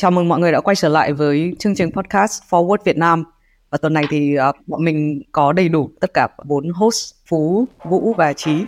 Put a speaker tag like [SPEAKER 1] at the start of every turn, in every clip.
[SPEAKER 1] Chào mừng mọi người đã quay trở lại với chương trình podcast Forward Việt Nam. Và tuần này thì uh, bọn mình có đầy đủ tất cả bốn host Phú, Vũ và Trí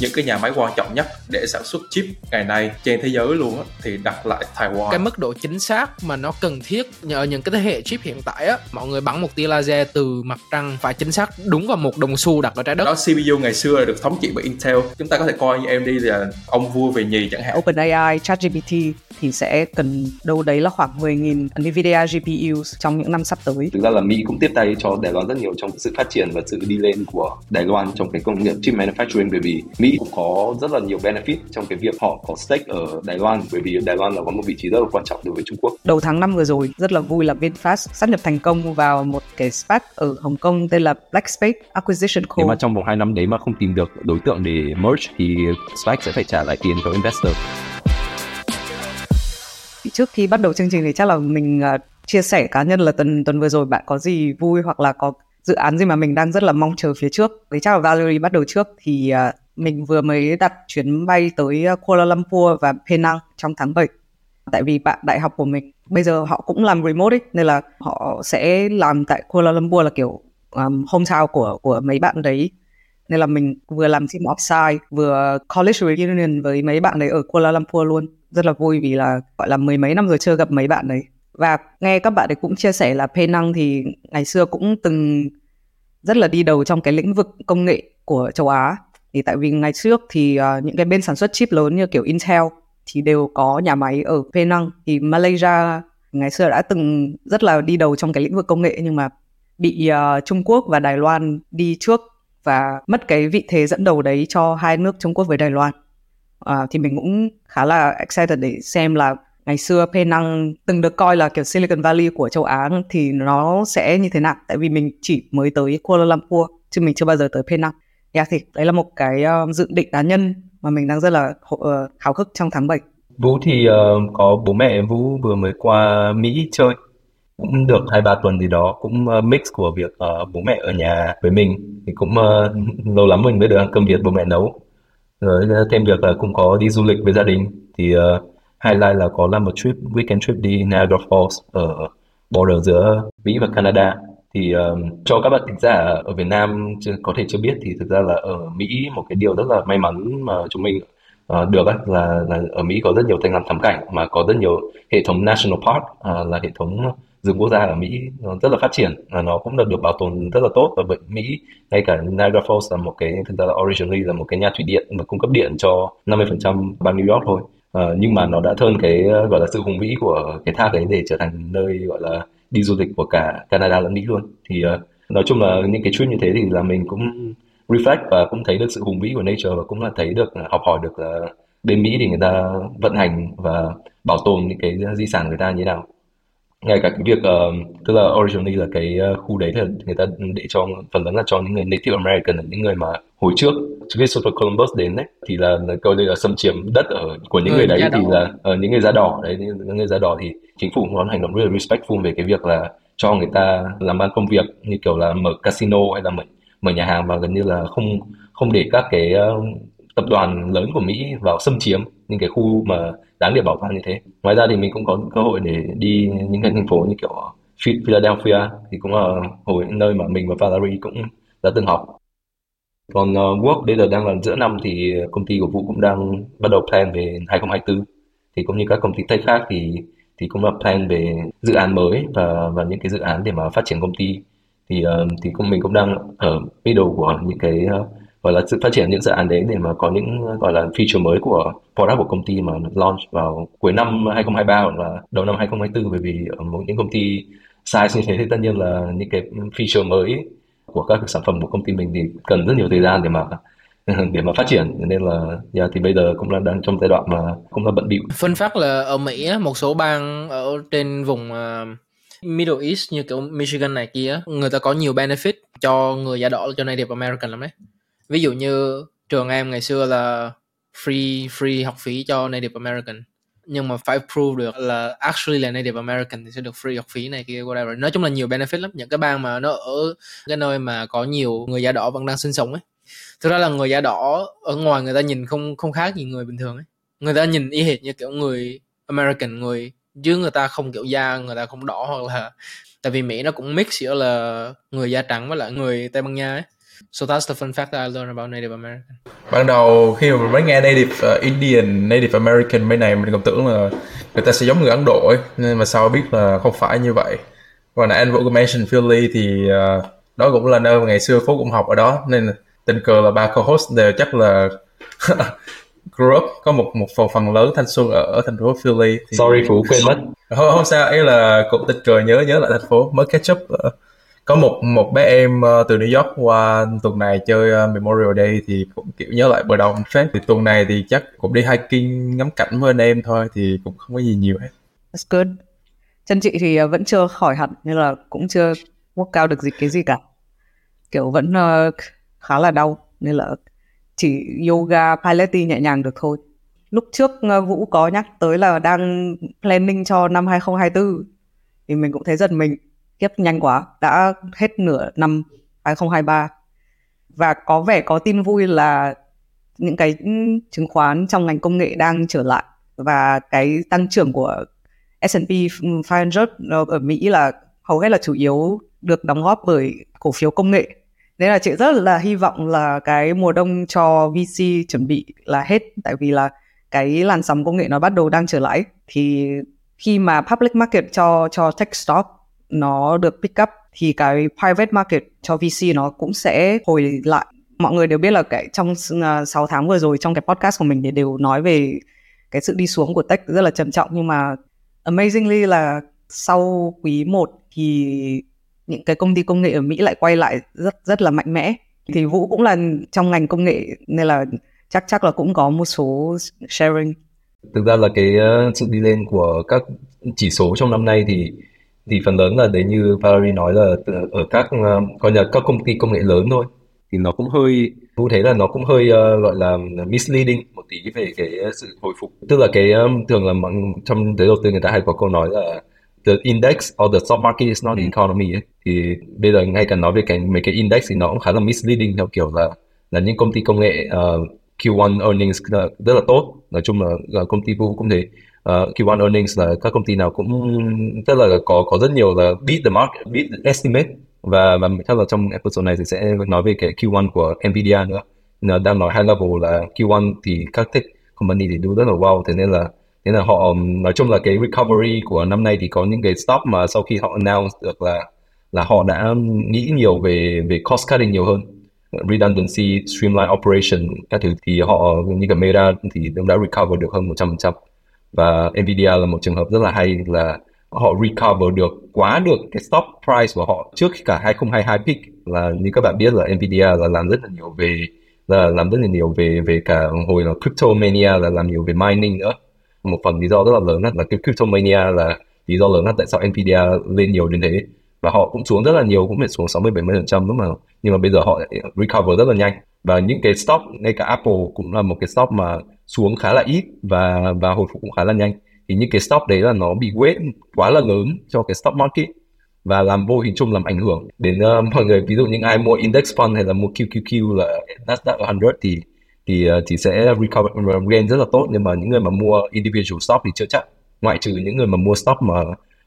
[SPEAKER 2] những cái nhà máy quan trọng nhất để sản xuất chip ngày nay trên thế giới luôn á thì đặt lại Taiwan.
[SPEAKER 3] Cái mức độ chính xác mà nó cần thiết nhờ những cái thế hệ chip hiện tại á, mọi người bắn một tia laser từ mặt trăng phải chính xác đúng vào một đồng xu đặt ở trái đất.
[SPEAKER 2] Đó CPU ngày xưa là được thống trị bởi Intel. Chúng ta có thể coi như em đi là ông vua về nhì chẳng hạn.
[SPEAKER 1] OpenAI, ChatGPT thì sẽ cần đâu đấy là khoảng 10.000 NVIDIA GPUs trong những năm sắp tới.
[SPEAKER 4] Thực ra là Mỹ cũng tiếp tay cho Đài Loan rất nhiều trong sự phát triển và sự đi lên của Đài Loan trong cái công nghiệp chip manufacturing bởi vì Mỹ cũng có rất là nhiều benefit trong cái việc họ có stake ở Đài Loan bởi vì Đài Loan là có một vị trí rất là quan trọng đối với Trung Quốc.
[SPEAKER 1] Đầu tháng năm vừa rồi rất là vui là VinFast sát nhập thành công vào một cái SPAC ở Hồng Kông tên là Black Space Acquisition Co.
[SPEAKER 5] Nếu mà trong vòng 2 năm đấy mà không tìm được đối tượng để merge thì SPAC sẽ phải trả lại tiền cho investor
[SPEAKER 1] trước khi bắt đầu chương trình thì chắc là mình uh, chia sẻ cá nhân là tuần tuần vừa rồi bạn có gì vui hoặc là có dự án gì mà mình đang rất là mong chờ phía trước thì chắc là Valerie bắt đầu trước thì uh, mình vừa mới đặt chuyến bay tới ờ, Kuala Lumpur và Penang trong tháng 7 tại vì bạn đại học của mình bây giờ họ cũng làm remote ấy, nên là họ sẽ làm tại Kuala Lumpur là kiểu um, hometown của của mấy bạn đấy. Nên là mình vừa làm team offsite vừa college reunion với mấy bạn đấy ở Kuala Lumpur luôn. Rất là vui vì là gọi là mười mấy năm rồi chưa gặp mấy bạn đấy. Và nghe các bạn ấy cũng chia sẻ là Penang thì ngày xưa cũng từng rất là đi đầu trong cái lĩnh vực công nghệ của châu Á thì tại vì ngày trước thì uh, những cái bên sản xuất chip lớn như kiểu Intel thì đều có nhà máy ở Penang. Thì Malaysia ngày xưa đã từng rất là đi đầu trong cái lĩnh vực công nghệ nhưng mà bị uh, Trung Quốc và Đài Loan đi trước và mất cái vị thế dẫn đầu đấy cho hai nước Trung Quốc với Đài Loan. Uh, thì mình cũng khá là excited để xem là ngày xưa Penang từng được coi là kiểu Silicon Valley của châu Á thì nó sẽ như thế nào. Tại vì mình chỉ mới tới Kuala Lumpur chứ mình chưa bao giờ tới Penang yeah, thì đấy là một cái uh, dự định cá nhân mà mình đang rất là uh, háo hức trong tháng 7
[SPEAKER 5] Vũ thì uh, có bố mẹ Vũ vừa mới qua Mỹ chơi. Cũng được hai ba tuần gì đó cũng uh, mix của việc uh, bố mẹ ở nhà với mình. Thì cũng uh, lâu lắm mình mới được ăn cơm Việt bố mẹ nấu. Rồi thêm việc là cũng có đi du lịch với gia đình. Thì uh, highlight là có làm một trip weekend trip đi Niagara Falls ở border giữa Mỹ và Canada thì um, cho các bạn thính giả ở Việt Nam có thể chưa biết thì thực ra là ở Mỹ một cái điều rất là may mắn mà chúng mình uh, được ấy, là là ở Mỹ có rất nhiều danh lam thắng cảnh mà có rất nhiều hệ thống national park uh, là hệ thống rừng quốc gia ở Mỹ nó rất là phát triển và nó cũng được được bảo tồn rất là tốt. Và vậy Mỹ ngay cả Niagara Falls là một cái thực ra là originally là một cái nhà thủy điện mà cung cấp điện cho 50% bang New York thôi. Uh, nhưng mà nó đã hơn cái gọi là sự hùng vĩ của cái thác đấy để trở thành nơi gọi là đi du lịch của cả Canada lẫn Mỹ luôn. Thì uh, nói chung là những cái chuyến như thế thì là mình cũng reflect và cũng thấy được sự hùng vĩ của nature và cũng là thấy được học hỏi được là bên Mỹ thì người ta vận hành và bảo tồn những cái di sản người ta như thế nào ngay cả cái việc uh, tức là originally là cái uh, khu đấy là người ta để cho phần lớn là cho những người Native American những người mà hồi trước Christopher Columbus đến đấy thì là, là coi đây là xâm chiếm đất ở của những ừ, người đấy thì đỏ. là uh, những người da đỏ đấy những người da đỏ thì chính phủ có hành động rất là respectful về cái việc là cho người ta làm ăn công việc như kiểu là mở casino hay là mở mở nhà hàng và gần như là không không để các cái uh, tập đoàn lớn của Mỹ vào xâm chiếm những cái khu mà đáng để bảo qua như thế. Ngoài ra thì mình cũng có cơ hội để đi những cái thành phố như kiểu Philadelphia thì cũng là hồi nơi mà mình và Valerie cũng đã từng học. Còn ờ, uh, Work bây giờ đang là giữa năm thì công ty của Vũ cũng đang bắt đầu plan về 2024 thì cũng như các công ty tech khác thì thì cũng là plan về dự án mới và và những cái dự án để mà phát triển công ty thì uh, thì cũng mình cũng đang ở middle của những cái uh, gọi là sự phát triển những dự án đấy để mà có những gọi là feature mới của product của công ty mà launch vào cuối năm 2023 hoặc là đầu năm 2024 bởi vì ở một những công ty size như thế thì tất nhiên là những cái feature mới của các sản phẩm của công ty mình thì cần rất nhiều thời gian để mà để mà phát triển. Nên là yeah, thì bây giờ cũng là đang trong giai đoạn mà cũng là bận bịu.
[SPEAKER 3] Phân phát là ở Mỹ một số bang ở trên vùng à, Middle East như kiểu Michigan này kia người ta có nhiều benefit cho người da đỏ cho Native American lắm đấy ví dụ như trường em ngày xưa là free free học phí cho Native American. Nhưng mà phải prove được là actually là Native American thì sẽ được free học phí này kia, whatever. Nói chung là nhiều benefit lắm. Những cái bang mà nó ở cái nơi mà có nhiều người da đỏ vẫn đang sinh sống ấy. Thực ra là người da đỏ ở ngoài người ta nhìn không không khác gì người bình thường ấy. Người ta nhìn y hệt như kiểu người American, người chứ người ta không kiểu da, người ta không đỏ hoặc là tại vì Mỹ nó cũng mix giữa là người da trắng với lại người Tây Ban Nha ấy. So that's the fun fact that I learned about Native American.
[SPEAKER 2] Ban đầu khi mà mới nghe Native uh, Indian, Native American bên này mình còn tưởng là người ta sẽ giống người Ấn Độ ấy, nhưng mà sau biết là không phải như vậy. Còn nãy anh Vũ có mention Philly thì uh, đó cũng là nơi mà ngày xưa Phú cũng học ở đó nên tình cờ là ba co-host đều chắc là grew up có một một phần phần lớn thanh xuân ở, thành phố Philly
[SPEAKER 5] thì... sorry Phú quên mất
[SPEAKER 2] không, không sao ấy là cũng tình cờ nhớ nhớ lại thành phố mới catch up có một một bé em uh, từ New York qua tuần này chơi uh, Memorial Day thì cũng kiểu nhớ lại bờ đông phết thì tuần này thì chắc cũng đi hiking ngắm cảnh với anh em thôi thì cũng không có gì nhiều hết.
[SPEAKER 1] That's good. Chân chị thì ờ, vẫn chưa khỏi hẳn nên là cũng chưa work cao được gì cái gì cả. Kiểu vẫn uh, khá là đau nên là chỉ yoga pilates nhẹ nhàng được thôi. Lúc trước uh, Vũ có nhắc tới là đang planning cho năm 2024 thì mình cũng thấy giật mình kiếp nhanh quá, đã hết nửa năm 2023 và có vẻ có tin vui là những cái chứng khoán trong ngành công nghệ đang trở lại. Và cái tăng trưởng của S&P 500 ở Mỹ là hầu hết là chủ yếu được đóng góp bởi cổ phiếu công nghệ. Nên là chị rất là hy vọng là cái mùa đông cho VC chuẩn bị là hết. Tại vì là cái làn sóng công nghệ nó bắt đầu đang trở lại. Thì khi mà public market cho cho tech stock nó được pick up thì cái private market cho VC nó cũng sẽ hồi lại. Mọi người đều biết là cái trong à, 6 tháng vừa rồi trong cái podcast của mình thì đều nói về cái sự đi xuống của tech rất là trầm trọng. Nhưng mà amazingly là sau quý 1 thì những cái công ty công nghệ ở Mỹ lại quay lại rất rất là mạnh mẽ. Thì Vũ cũng là trong ngành công nghệ nên là chắc chắc là cũng có một số sharing.
[SPEAKER 5] Thực ra là cái ờ, sự đi lên của các chỉ số trong năm nay thì thì phần lớn là đấy như Valerie nói là ở các uh, coi là các công ty công nghệ lớn thôi. Thì nó cũng hơi Vũ thấy là nó cũng hơi uh, gọi là misleading một tí về cái sự hồi phục. Tức là cái um, thường là trong giới đầu tư người ta hay có câu nói là the index or the stock market is not the economy ấy. thì bây giờ ngay cả nói về cái mấy cái index thì nó cũng khá là misleading theo kiểu là là những công ty công nghệ uh, Q1 earnings là rất là tốt. Nói chung là, là công ty Vũ cũng thế Ờ, uh, Q1 earnings là các công ty nào cũng tức là có có rất nhiều là beat the market beat the estimate. Và và chắc là trong episode này thì sẽ nói về cái Q1 của Nvidia nữa. Là đang nói high level là Q1 thì các tech company thì do rất là wow. Thế nên là nên là họ nói chung là cái recovery của năm nay thì có những cái stop mà sau khi họ announce được là là họ đã nghĩ nhiều về về cost cutting nhiều hơn. Redundancy, streamline operation các thứ thì họ như cả Meta thì cũng đã recover được hơn 100% và Nvidia là một trường hợp rất là hay là họ recover được quá được cái stop price của họ trước cả 2022 peak. Là như các bạn biết là Nvidia là làm rất là nhiều về là làm rất là nhiều về về cả hồi là crypto mania là làm nhiều về mining nữa. Một phần lý do rất là lớn là, là cái cryptomania là lý do lớn là tại sao Nvidia lên nhiều đến thế. Và họ cũng xuống rất là nhiều cũng phải xuống 60 70 phần trăm đúng mà nhưng mà bây giờ họ recover rất là nhanh. Và những cái stop ngay cả Apple cũng là một cái stop mà xuống khá là ít và và hồi phục cũng khá là nhanh. Thì những cái stop đấy là nó bị weight quá là lớn cho cái stock market và làm vô hình chung làm ảnh hưởng. Đến uh, mọi người ví dụ những ai mua index fund hay là mua QQQ là Nasdaq 100 thì thì ờ, thì sẽ recover gain rất là tốt. Nhưng mà những người mà mua individual stock thì chưa chắc ngoại trừ những người mà mua stock mà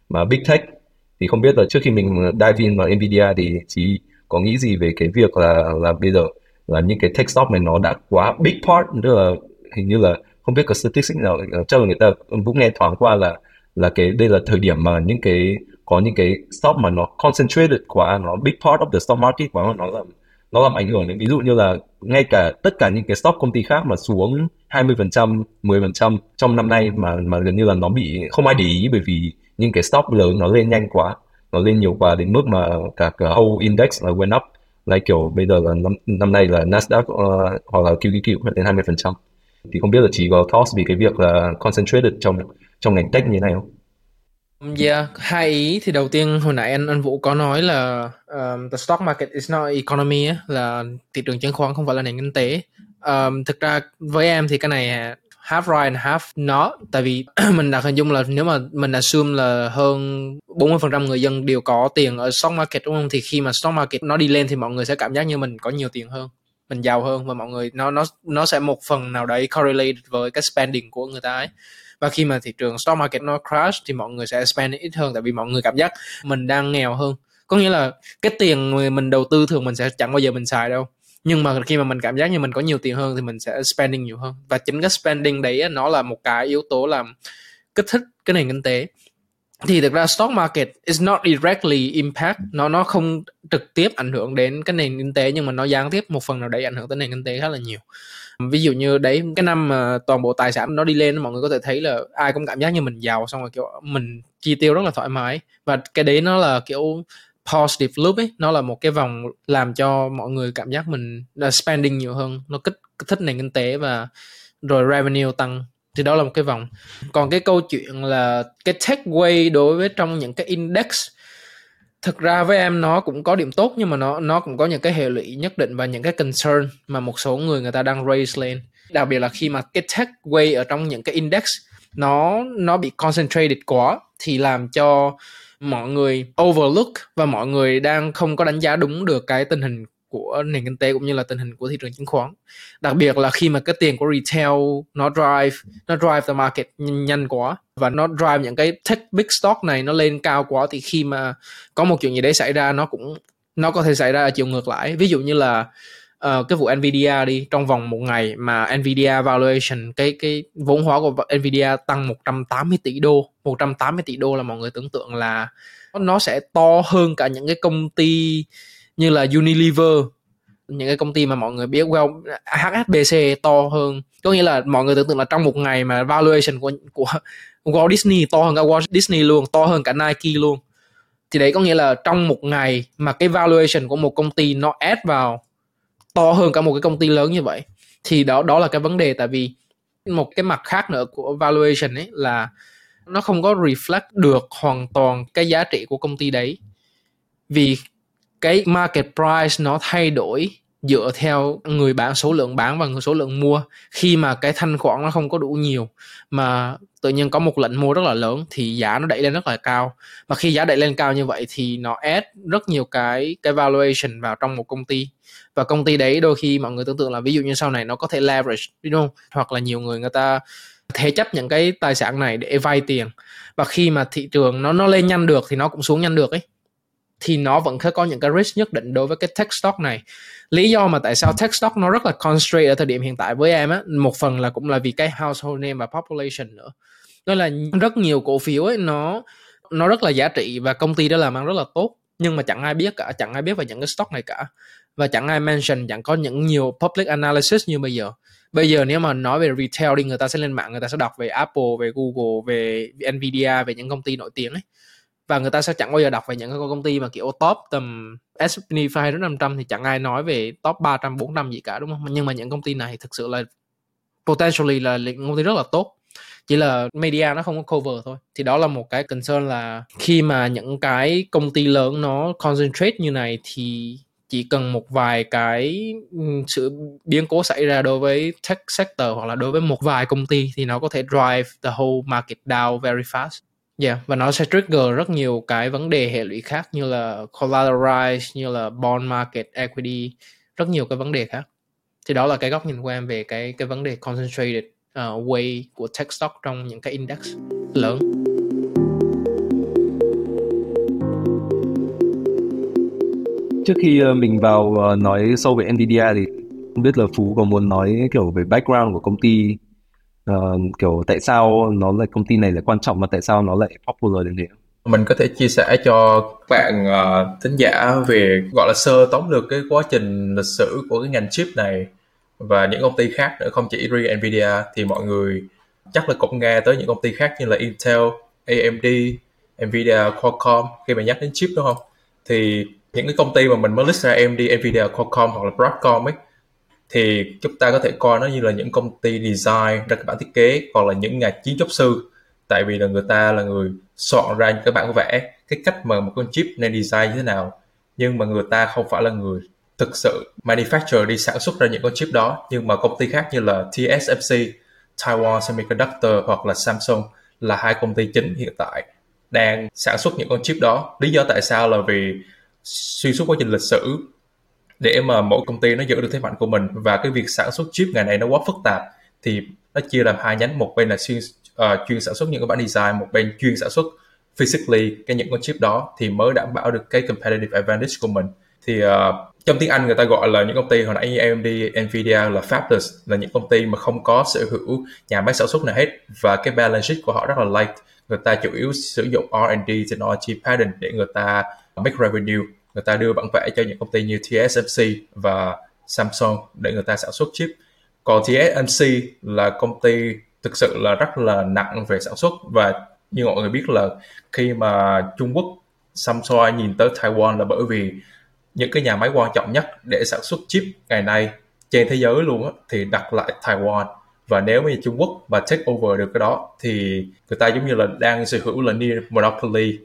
[SPEAKER 5] mà big tech. Thì không biết là trước khi mình dive in vào Nvidia thì chỉ có nghĩ gì về cái việc là là bây giờ là những cái tech stock này nó đã quá big part tức là hình như là không biết có statistics nào ờ, chắc là người ta cũng nghe thoáng qua là là cái đây là thời điểm mà những cái có những cái stock mà nó concentrated quá nó big part of the stock market quá nó làm nó làm ảnh hưởng đến ví dụ như là ngay cả tất cả những cái stock công ty khác mà xuống 20%, 10% trong năm nay mà mà gần như là nó bị không ai để ý bởi vì những cái stock lớn nó lên nhanh quá, nó lên nhiều quá đến mức mà cả cả whole index là went up. Like kiểu bây giờ là năm, năm nay là Nasdaq uh, hoặc là QQQ lên 20%. Thì không biết là chỉ có thoughts về cái việc là concentrated trong trong ngành tech như thế này không?
[SPEAKER 3] Yeah, hai ý thì đầu tiên hồi nãy anh anh Vũ có nói là um, the stock market is not economy là thị trường chứng khoán không phải là nền kinh tế. Um, thực ra với em thì cái này half right and half not tại vì mình đặt hình dung là nếu mà mình assume là hơn 40% người dân đều có tiền ở stock market đúng không thì khi mà stock market nó đi lên thì mọi người sẽ cảm giác như mình có nhiều tiền hơn mình giàu hơn và mọi người, nó nó nó sẽ một phần nào đấy correlate với cái spending của người ta ấy. Và khi mà thị trường stock market nó crash thì mọi người sẽ spend ít hơn, tại vì mọi người cảm giác mình đang nghèo hơn. Có nghĩa là cái tiền mình đầu tư thường mình sẽ chẳng bao giờ mình xài đâu. Nhưng mà khi mà mình cảm giác như mình có nhiều tiền hơn thì mình sẽ spending nhiều hơn. Và chính cái spending đấy nó là một cái yếu tố làm kích thích cái nền kinh tế thì thực ra stock market is not directly impact. Nó nó không trực tiếp ảnh hưởng đến cái nền kinh tế nhưng mà nó gián tiếp một phần nào đấy ảnh hưởng tới nền kinh tế khá là nhiều. Ví dụ như đấy cái năm mà toàn bộ tài sản nó đi lên mọi người có thể thấy là ai cũng cảm giác như mình giàu xong rồi kiểu mình chi tiêu rất là thoải mái. Và cái đấy nó là kiểu positive loop ấy. Nó là một cái vòng làm cho mọi người cảm giác mình là spending nhiều hơn. Nó kích, kích thích nền kinh tế và rồi revenue tăng thì đó là một cái vòng. Còn cái câu chuyện là cái takeaway đối với trong những cái index, thực ra với em nó cũng có điểm tốt nhưng mà nó nó cũng có những cái hệ lụy nhất định và những cái concern mà một số người người ta đang raise lên. Đặc biệt là khi mà cái takeaway ở trong những cái index nó nó bị concentrated quá thì làm cho mọi người overlook và mọi người đang không có đánh giá đúng được cái tình hình của nền kinh tế cũng như là tình hình của thị trường chứng khoán. Đặc biệt là khi mà cái tiền của retail nó drive nó drive the market nhanh quá và nó drive những cái tech big stock này nó lên cao quá thì khi mà có một chuyện gì đấy xảy ra nó cũng nó có thể xảy ra ở chiều ngược lại. Ví dụ như là uh, cái vụ Nvidia đi trong vòng một ngày mà Nvidia valuation cái cái vốn hóa của Nvidia tăng 180 tỷ đô. 180 tỷ đô là mọi người tưởng tượng là nó sẽ to hơn cả những cái công ty như là Unilever, những cái công ty mà mọi người biết well HSBC to hơn. Có nghĩa là mọi người tưởng tượng là trong một ngày mà valuation của của Walt Disney to hơn cả Walt Disney luôn, to hơn cả Nike luôn. Thì đấy có nghĩa là trong một ngày mà cái valuation của một công ty nó add vào, to hơn cả một cái công ty lớn như vậy, thì đó đó là cái vấn đề. Tại vì một cái mặt khác nữa của valuation ấy là nó không có reflect được hoàn toàn cái giá trị của công ty đấy. Vì cái market price nó thay đổi dựa theo người bán, số lượng bán và người số lượng mua. Khi mà cái thanh khoản nó không có đủ nhiều, mà tự nhiên có một lệnh mua rất là lớn thì giá nó đẩy lên rất là cao. Mà khi giá đẩy lên cao như vậy thì nó add rất nhiều cái cái valuation vào trong một công ty. Và công ty đấy đôi khi mọi người tưởng tượng là ví dụ như sau này nó có thể leverage đúng không hoặc là nhiều người người ta thế chấp những cái tài sản này để vay tiền. Và khi mà thị trường nó nó lên nhanh được thì nó cũng xuống nhanh được ấy thì nó vẫn có những cái risk nhất định đối với cái tech stock này. Lý do mà tại sao tech stock nó rất là constrained ở thời điểm hiện tại với em á, một phần là cũng là vì cái household name và population nữa. Đó là rất nhiều cổ phiếu ấy, nó nó rất là giá trị và công ty đó làm ăn rất là tốt, nhưng mà chẳng ai biết cả, chẳng ai biết về những cái stock này cả. Và chẳng ai mention, chẳng có những nhiều public analysis như bây giờ. Bây giờ nếu mà nói về retail đi, người ta sẽ lên mạng, người ta sẽ đọc về Apple, về Google, về Nvidia, về những công ty nổi tiếng ấy và người ta sẽ chẳng bao giờ đọc về những cái công ty mà, kiểu, top tầm S&P 500 500 thì chẳng ai nói về top 300 400 gì cả, đúng không? Nhưng mà những công ty này thực sự là potentially là công ty rất là tốt. Chỉ là media nó không có cover thôi. Thì đó là một cái concern là khi mà những cái công ty lớn nó concentrate như này thì chỉ cần một vài cái sự biến cố xảy ra đối với tech sector hoặc là đối với một vài công ty thì nó có thể drive the whole market down very fast. Yeah, và nó sẽ trigger rất nhiều cái vấn đề hệ lụy khác như là collateralize, như là bond market, equity, rất nhiều cái vấn đề khác. Thì đó là cái góc nhìn của em về cái cái vấn đề concentrated uh, way của tech stock trong những cái index lớn.
[SPEAKER 5] trước khi ờ, mình vào ờ, nói sâu về Nvidia thì không biết là Phú có muốn nói kiểu về background của công ty uh, kiểu tại sao nó là công ty này là quan trọng và tại sao nó lại popular đến thế
[SPEAKER 2] mình có thể chia sẻ cho các bạn uh, thính giả về gọi là sơ tóm được cái quá trình lịch sử của cái ngành chip này và những công ty khác nữa không chỉ riêng Nvidia thì mọi người chắc là cũng nghe tới những công ty khác như là Intel, AMD, Nvidia, Qualcomm khi mà nhắc đến chip đúng không? Thì những cái công ty mà mình mới list ra AMD, Nvidia, Qualcomm hoặc là Broadcom ấy thì chúng ta có thể coi nó như là những công ty design ra cái bản thiết kế hoặc là những nhà kiến trúc sư. Tại vì là người ta là người soạn ra những cái bản vẽ cái cách mà một con chip nên design như thế nào. Nhưng mà người ta không phải là người thực sự manufacturer đi sản xuất ra những con chip đó. Nhưng mà công ty khác như là TSMC, Taiwan Semiconductor hoặc là Samsung là hai công ty chính hiện tại đang sản xuất những con chip đó. Lý do tại sao là vì xuyên suốt quá trình lịch sử để mà mỗi công ty nó giữ được thế mạnh của mình và cái việc sản xuất chip ngày nay nó quá phức tạp thì nó chia làm hai nhánh. Một bên là chuyên uh, chuyên sản xuất những cái bản design một bên chuyên sản xuất physically cái những con chip đó thì mới đảm bảo được cái competitive advantage của mình. Thì uh, trong tiếng Anh người ta gọi là những công ty hồi nãy như AMD, Nvidia là fabless là những công ty mà không có sở hữu nhà máy sản xuất nào hết và cái balance sheet của họ rất là light. Người ta chủ yếu sử dụng R&D technology patent để người ta make revenue người ta đưa bản vẽ cho những công ty như TSMC và Samsung để người ta sản xuất chip. Còn TSMC là công ty thực sự là rất là nặng về sản xuất và như mọi người biết là khi mà Trung Quốc Samsung nhìn tới Taiwan là bởi vì những cái nhà máy quan trọng nhất để sản xuất chip ngày nay trên thế giới luôn á, thì đặt lại Taiwan. Và nếu như Trung Quốc mà take over được cái đó thì người ta giống như là đang sở hữu là near monopoly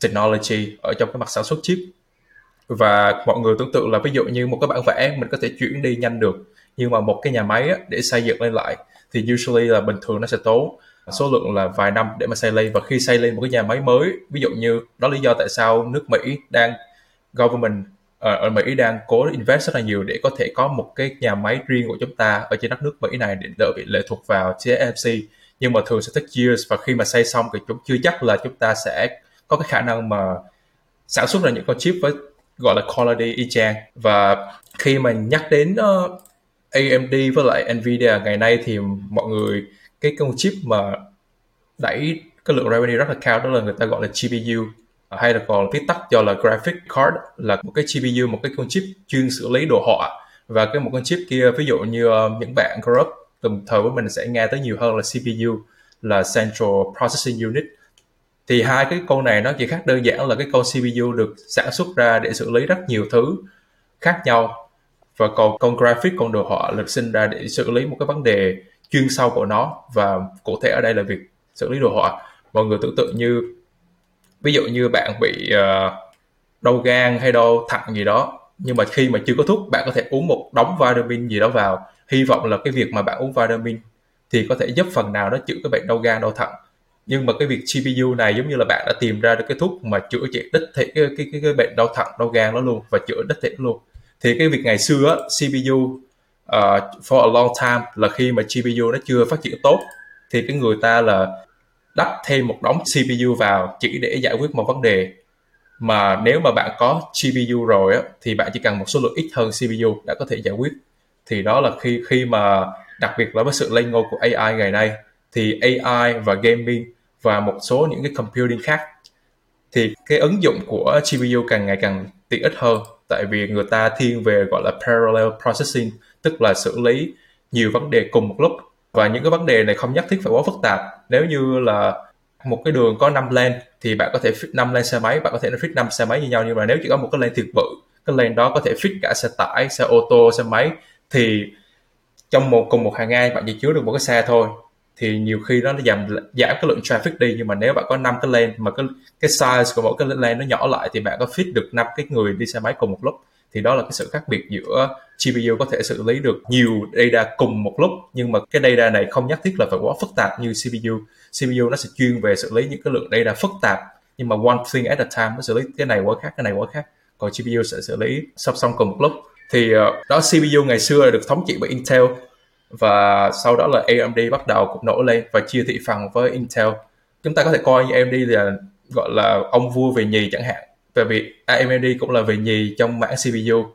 [SPEAKER 2] technology ở trong cái mặt sản xuất chip và mọi người tưởng tượng là ví dụ như một cái bản vẽ mình có thể chuyển đi nhanh được. Nhưng mà một cái nhà máy á, để xây dựng lên lại thì usually là bình thường nó sẽ tốn số lượng là vài năm để mà xây lên. Và khi xây lên một cái nhà máy mới ví dụ như đó lý do tại sao nước Mỹ đang government ở, ở Mỹ đang cố invest rất là nhiều để có thể có một cái nhà máy riêng của chúng ta ở trên đất nước Mỹ này để đỡ bị lệ thuộc vào TSMC nhưng mà thường sẽ take years và khi mà xây xong thì chúng chưa chắc là chúng ta sẽ có cái khả năng mà sản xuất ra những con chip với gọi là quality y chang. Và khi mà nhắc đến ờ, uh, AMD với lại Nvidia ngày nay thì mọi người cái con chip mà đẩy cái lượng revenue rất là cao đó là người ta gọi là GPU hay là còn viết tắt cho là graphic card là một cái GPU một cái con chip chuyên xử lý đồ họa. Và cái một con chip kia ví dụ như uh, những bạn group tầm thời của mình sẽ nghe tới nhiều hơn là CPU là Central Processing Unit thì hai cái câu này nó chỉ khác đơn giản là cái con CPU được sản xuất ra để xử lý rất nhiều thứ khác nhau. Và còn con graphic con đồ họa được sinh ra để xử lý một cái vấn đề chuyên sâu của nó. Và cụ thể ở đây là việc xử lý đồ họa. Mọi người tưởng tượng như ví dụ như bạn bị uh, đau gan hay đau thận gì đó nhưng mà khi mà chưa có thuốc bạn có thể uống một đống vitamin gì đó vào. Hy vọng là cái việc mà bạn uống vitamin thì có thể giúp phần nào đó chữa cái bệnh đau gan đau thận nhưng mà cái việc cpu này giống như là bạn đã tìm ra được cái thuốc mà chữa trị đích thị cái cái cái, cái bệnh đau thận đau gan đó luôn và chữa đích thị luôn. Thì cái việc ngày xưa á, CPU uh, ờ, for a long time là khi mà GPU nó chưa phát triển tốt thì cái người ta là đắp thêm một đống CPU vào chỉ để giải quyết một vấn đề. Mà nếu mà bạn có GPU rồi á, thì bạn chỉ cần một số lượng ít hơn CPU đã có thể giải quyết. Thì đó là khi khi mà đặc biệt là với sự lên ngôi của AI ngày nay thì AI và gaming và một số những cái computing khác, thì cái ứng dụng của GPU càng ngày càng tiện ích hơn. Tại vì người ta thiên về gọi là parallel processing, tức là xử lý nhiều vấn đề cùng một lúc. Và những cái vấn đề này không nhất thiết phải quá phức tạp. Nếu như là một cái đường có 5 lane, thì bạn có thể fit 5 lane xe máy, bạn có thể fit 5 xe máy như nhau. Nhưng mà nếu chỉ có một cái lane thiệt bự cái lane đó có thể fit cả xe tải, xe ô tô, xe máy, thì trong một, cùng một hàng ngang bạn chỉ chứa được một cái xe thôi thì nhiều khi nó giảm giảm cái lượng traffic đi, nhưng mà nếu bạn có năm cái lane mà cái cái size của mỗi cái lane nó nhỏ lại thì bạn có fit được năm cái người đi xe máy cùng một lúc. Thì đó là cái sự khác biệt giữa GPU có thể xử lý được nhiều data cùng một lúc, nhưng mà cái data này không nhất thiết là phải quá phức tạp như CPU CPU nó sẽ chuyên về xử lý những cái lượng data phức tạp, nhưng mà one thing at a time nó xử lý cái này quá khác, cái này quá khác. Còn GPU sẽ xử lý song song cùng một lúc. Thì ờ, đó CPU ngày xưa là được thống trị bởi Intel và sau đó là AMD bắt đầu cũng nổi lên và chia thị phần với Intel. Chúng ta có thể coi như AMD là gọi là ông vua về nhì chẳng hạn. Tại vì AMD cũng là về nhì trong mảng CPU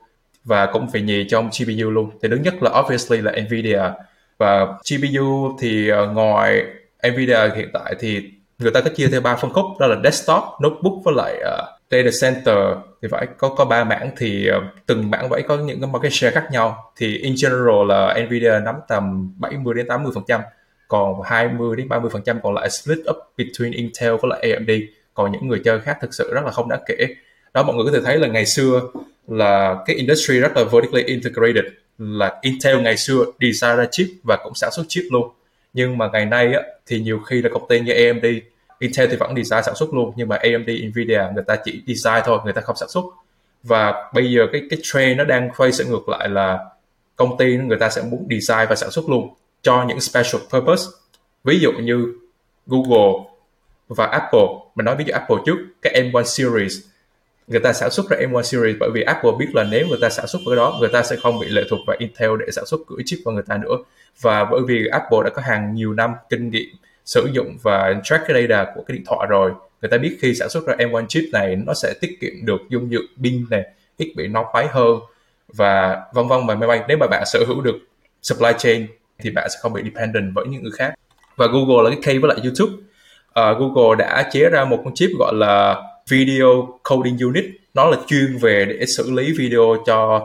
[SPEAKER 2] và cũng về nhì trong GPU luôn. Thì đứng nhất là obviously là Nvidia. Và GPU thì ờ, ngoài Nvidia hiện tại thì người ta có chia theo ba phân khúc đó là desktop, notebook với lại uh, data center thì phải có có ba mảng thì ờ, từng mảng vậy có những cái market share khác nhau. Thì in general là Nvidia nắm tầm 70 đến 80 phần trăm còn 20 đến 30 phần trăm còn lại split up between Intel với lại AMD còn những người chơi khác thực sự rất là không đáng kể. Đó mọi người có thể thấy là ngày xưa là cái industry rất là vertically integrated là Intel ngày xưa design ra chip và cũng sản xuất chip luôn. Nhưng mà ngày nay á, thì nhiều khi là công ty như AMD Intel thì vẫn design sản xuất luôn, nhưng mà AMD Nvidia người ta chỉ design thôi, người ta không sản xuất. Và bây giờ cái cái trend nó đang quay sẽ ngược lại là công ty người ta sẽ muốn design và sản xuất luôn cho những special purpose. Ví dụ như Google và Apple, mình nói ví dụ Apple trước, cái M1 series. Người ta sản xuất ra M1 series bởi vì Apple biết là nếu người ta sản xuất cái đó, người ta sẽ không bị lệ thuộc vào Intel để sản xuất gửi chip vào người ta nữa. Và bởi vì Apple đã có hàng nhiều năm kinh nghiệm sử dụng và track cái data của cái điện thoại rồi. Người ta biết khi sản xuất ra M1 chip này nó sẽ tiết kiệm được dung lượng pin này ít bị nóng máy hơn và vân vân và máy bay nếu mà bạn sở hữu được supply chain thì bạn sẽ không bị dependent với những người khác. Và Google là cái case với lại YouTube. Uh, Google đã chế ra một con chip gọi là Video Coding Unit. Nó là chuyên về để xử lý video cho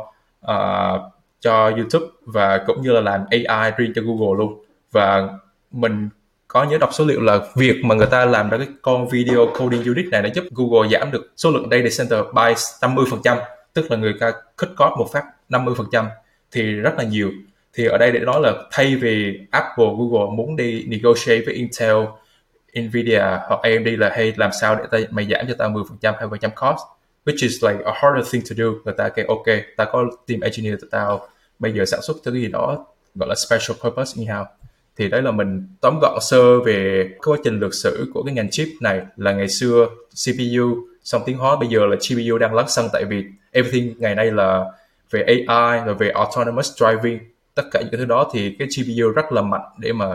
[SPEAKER 2] uh, cho YouTube và cũng như là làm AI riêng cho Google luôn. Và mình có nhớ đọc số liệu là việc mà người ta làm ra cái con video coding unit này đã giúp Google giảm được số lượng data center by 50% tức là người ta cut cost một phát 50% thì rất là nhiều. Thì ở đây để nói là thay vì Apple, Google muốn đi negotiate với Intel, Nvidia hoặc AMD là hay làm sao để ta mày giảm cho tao 10% 20% cost? Which is like a harder thing to do. Người ta kêu ok ta có team engineer tụi tao bây giờ sản xuất thứ gì đó gọi là special purpose anyhow thì đấy là mình tóm gọn sơ về quá trình lịch sử của cái ngành chip này là ngày xưa CPU xong tiến hóa bây giờ là GPU đang lấn sân tại vì everything ngày nay là về AI rồi về autonomous driving. Tất cả những thứ đó thì cái GPU rất là mạnh để mà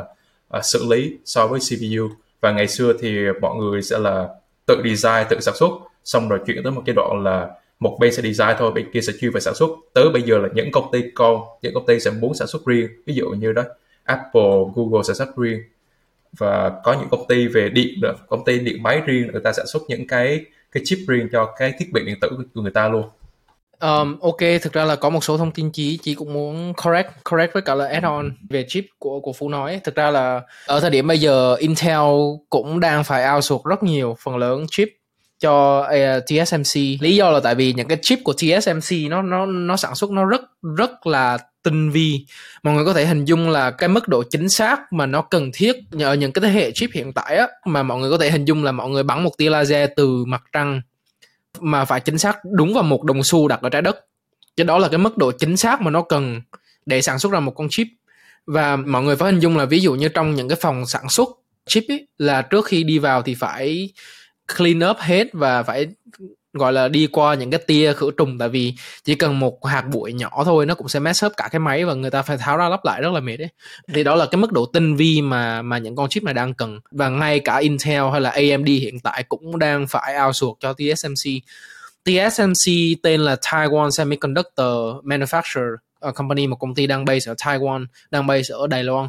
[SPEAKER 2] uh, xử lý so với CPU và ngày xưa thì mọi người sẽ là tự design tự sản xuất xong rồi chuyển tới một cái đoạn là một bên sẽ design thôi bên kia sẽ chuyên về sản xuất. Tới bây giờ là những công ty con những công ty sẽ muốn sản xuất riêng. Ví dụ như đó. Apple Google sản xuất riêng và có những công ty về điện nữa công ty điện máy riêng người ta sản xuất những cái cái chip riêng cho cái thiết bị điện tử của người ta luôn
[SPEAKER 3] Um, ok, thực ra là có một số thông tin chí chị cũng muốn correct correct với cả là add on về chip của của Phú nói. Thực ra là ở thời điểm bây giờ Intel cũng đang phải outsource rất nhiều phần lớn chip cho à, uh, TSMC. Lý do là tại vì những cái chip của TSMC nó nó nó sản xuất nó rất rất là tinh vi. Mọi người có thể hình dung là cái mức độ chính xác mà nó cần thiết nhờ những cái thế hệ chip hiện tại á mà mọi người có thể hình dung là mọi người bắn một tia laser từ mặt trăng mà phải chính xác đúng vào một đồng xu đặt ở trái đất chứ đó là cái mức độ chính xác mà nó cần để sản xuất ra một con chip và mọi người phải hình dung là ví dụ như trong những cái phòng sản xuất chip ấy, là trước khi đi vào thì phải clean up hết và phải gọi là đi qua những cái tia khử trùng, tại vì chỉ cần một hạt bụi nhỏ thôi nó cũng sẽ mess up cả cái máy và người ta phải tháo ra lắp lại rất là mệt đấy thì đó là cái mức độ tinh vi mà mà những con chip này đang cần. Và ngay cả Intel hay là AMD hiện tại cũng đang phải outsource cho TSMC. TSMC tên là Taiwan Semiconductor Manufacturer ờ, company một công ty đang base ở Taiwan, đang base ở Đài Loan.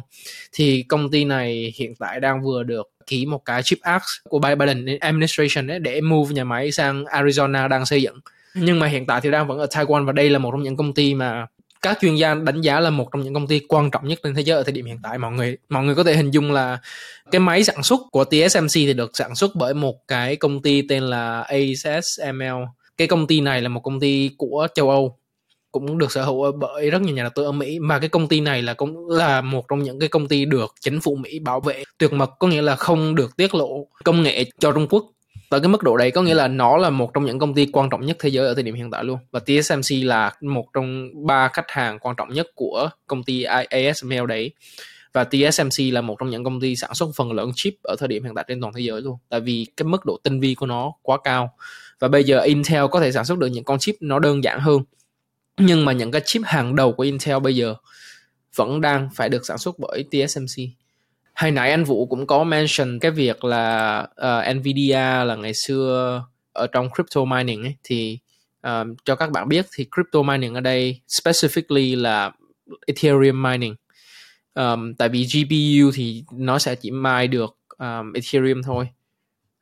[SPEAKER 3] Thì công ty này hiện tại đang vừa được ký một cái chip act của Biden administration ấy, để move nhà máy sang Arizona đang xây dựng. Nhưng mà hiện tại thì đang vẫn ở Taiwan và đây là một trong những công ty mà các chuyên gia đánh giá là một trong những công ty quan trọng nhất trên thế giới ở thời điểm hiện tại. Mọi người mọi người có thể hình dung là cái máy sản xuất của TSMC thì được sản xuất bởi một cái công ty tên là ASML cái công ty này là một công ty của châu Âu cũng được sở hữu bởi rất nhiều nhà đầu tư ở Mỹ. Mà cái công ty này là cũng là một trong những cái công ty được chính phủ Mỹ bảo vệ. Tuyệt mật, có nghĩa là không được tiết lộ công nghệ cho Trung Quốc. Tới cái mức độ đấy, có nghĩa là nó là một trong những công ty quan trọng nhất thế giới ở thời điểm hiện tại luôn. Và TSMC là một trong ba khách hàng quan trọng nhất của công ty ASML đấy. Và TSMC là một trong những công ty sản xuất phần lớn chip ở thời điểm hiện tại trên toàn thế giới luôn. Tại vì cái mức độ tinh vi của nó quá cao. Và bây giờ Intel có thể sản xuất được những con chip nó đơn giản hơn nhưng mà những cái chip hàng đầu của Intel bây giờ vẫn đang phải được sản xuất bởi TSMC. Hồi nãy anh Vũ cũng có mention cái việc là uh, Nvidia là ngày xưa ở trong crypto mining ấy thì uh, cho các bạn biết thì crypto mining ở đây specifically là Ethereum mining. Um, tại vì GPU thì nó sẽ chỉ mine được um, Ethereum thôi.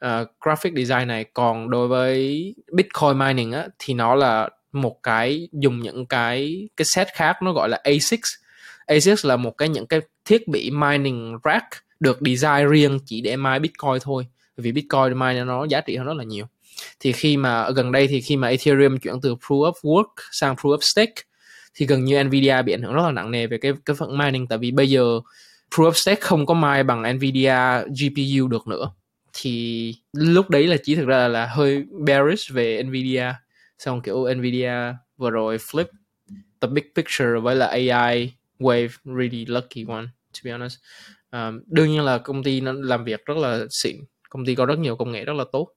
[SPEAKER 3] Uh, graphic design này còn đối với Bitcoin mining á thì nó là một cái, dùng những cái cái set khác nó gọi là ASICs ASICs là một cái những cái thiết bị mining rack được design riêng chỉ để mine Bitcoin thôi, vì Bitcoin mine nó giá trị hơn rất là nhiều. Thì khi mà gần đây thì khi mà Ethereum chuyển từ proof of work sang proof of stake, thì gần như Nvidia bị ảnh hưởng rất là nặng nề về cái cái phần mining, tại vì bây giờ proof of stake không có mine bằng Nvidia GPU được nữa. Thì lúc đấy là chỉ thực ra là hơi bearish về Nvidia xong kiểu Nvidia vừa rồi flip the big picture với là AI wave really lucky one to be honest. Um, đương nhiên là công ty nó làm việc rất là xịn công ty có rất nhiều công nghệ rất là tốt.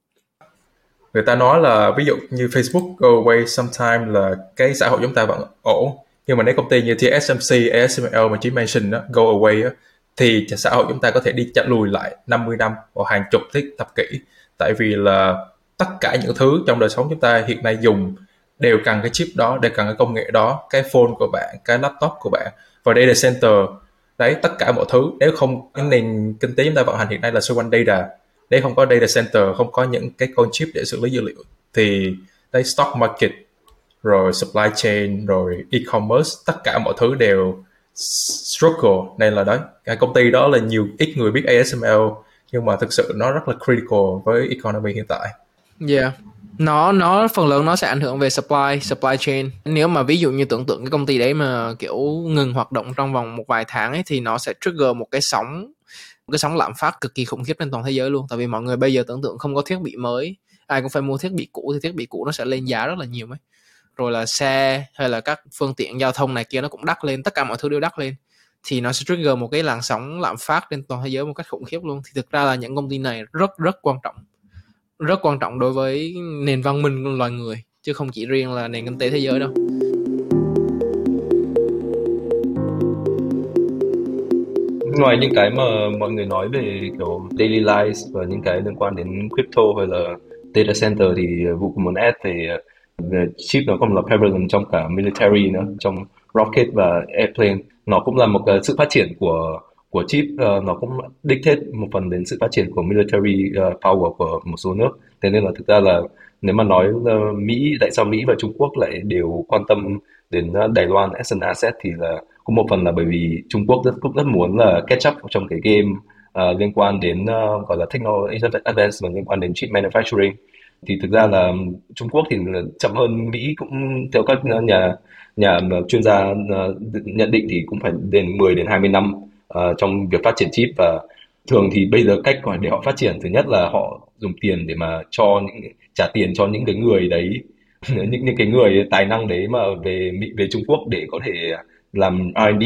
[SPEAKER 2] Người ta nói là ví dụ như Facebook go away sometime là cái xã hội chúng ta vẫn ổn. Nhưng mà nếu công ty như TSMC, ASML mà chỉ mention đó, go away á, thì xã hội chúng ta có thể đi chặn lùi lại 50 năm hoặc hàng chục thế thập kỷ. Tại vì là tất cả những thứ trong đời sống chúng ta hiện nay dùng đều cần cái chip đó, đều cần cái công nghệ đó, cái phone của bạn, cái laptop của bạn và data center. Đấy, tất cả mọi thứ, nếu không, cái nền kinh tế chúng ta vận hành hiện nay là xoay quanh data. Nếu không có data center, không có những cái con chip để xử lý dữ liệu, thì đấy, stock market, rồi supply chain, rồi e-commerce, tất cả mọi thứ đều struggle. Nên là đấy, cái công ty đó là nhiều, ít người biết ASML nhưng mà thực sự nó rất là critical với economy hiện tại.
[SPEAKER 3] Yeah. Nó nó, phần lớn nó sẽ ảnh hưởng về supply supply chain. Nếu mà ví dụ như tưởng tượng cái công ty đấy mà, kiểu, ngừng hoạt động trong vòng một vài tháng ấy, thì nó sẽ trigger một cái sóng, một cái sóng lạm phát cực kỳ khủng khiếp trên toàn thế giới luôn. Tại vì mọi người bây giờ tưởng tượng không có thiết bị mới. Ai cũng phải mua thiết bị cũ thì thiết bị cũ nó sẽ lên giá rất là nhiều ấy. Rồi là xe hay là các phương tiện giao thông này kia nó cũng đắt lên, tất cả mọi thứ đều đắt lên. Thì nó sẽ trigger một cái làn sóng lạm phát trên toàn thế giới một cách khủng khiếp luôn. Thì thực ra là những công ty này rất rất quan trọng rất quan trọng đối với nền văn minh của loài người chứ không chỉ riêng là nền kinh tế thế giới đâu.
[SPEAKER 5] Ngoài những cái mà mọi người nói về kiểu daily lives và những cái liên quan đến crypto hay là data center thì vụ cũng muốn add về, về chip nó còn là prevalent trong cả military nữa trong rocket và airplane. Nó cũng là một sự phát triển của của chip uh, nó cũng dictate một phần đến sự phát triển của military uh, power của một số nước. Thế nên là thực ra là nếu mà nói uh, Mỹ tại sao Mỹ và Trung Quốc lại đều quan tâm đến Đài Loan as an asset thì là cũng một phần là bởi vì Trung Quốc rất cũng rất muốn là catch up trong cái game uh, liên quan đến uh, gọi là technology advancement liên quan đến chip manufacturing. Thì thực ra là Trung Quốc thì chậm hơn Mỹ cũng theo các nhà nhà chuyên gia uh, nhận định thì cũng phải đến 10 đến 20 năm uh, trong việc phát triển chip và thường thì bây giờ cách để họ phát triển thứ nhất là họ dùng tiền để mà cho những trả tiền cho những cái người đấy những những cái người tài năng đấy mà về Mỹ về Trung Quốc để có thể làm R&D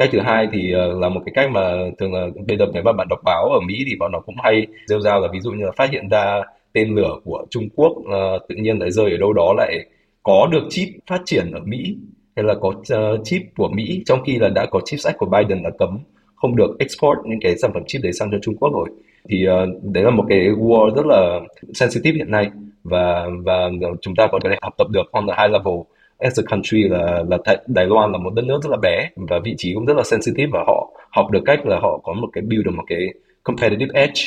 [SPEAKER 5] cách thứ hai thì ờ, là một cái cách mà thường là bây giờ nếu mà bạn đọc báo ở Mỹ thì bọn nó cũng hay rêu rao là ví dụ như là phát hiện ra tên lửa của Trung Quốc uh, tự nhiên lại rơi ở đâu đó lại có được chip phát triển ở Mỹ hay là có uh, chip của Mỹ trong khi là đã có chip sách của Biden là cấm không được export những cái sản phẩm chip đấy sang cho Trung Quốc rồi. Thì uh, đấy là một cái war rất là sensitive hiện nay và và chúng ta có thể học tập được on the high level. As a country là là Đài Loan là một đất nước rất là bé và vị trí cũng rất là sensitive và họ học được cách là họ có một cái build được một cái competitive edge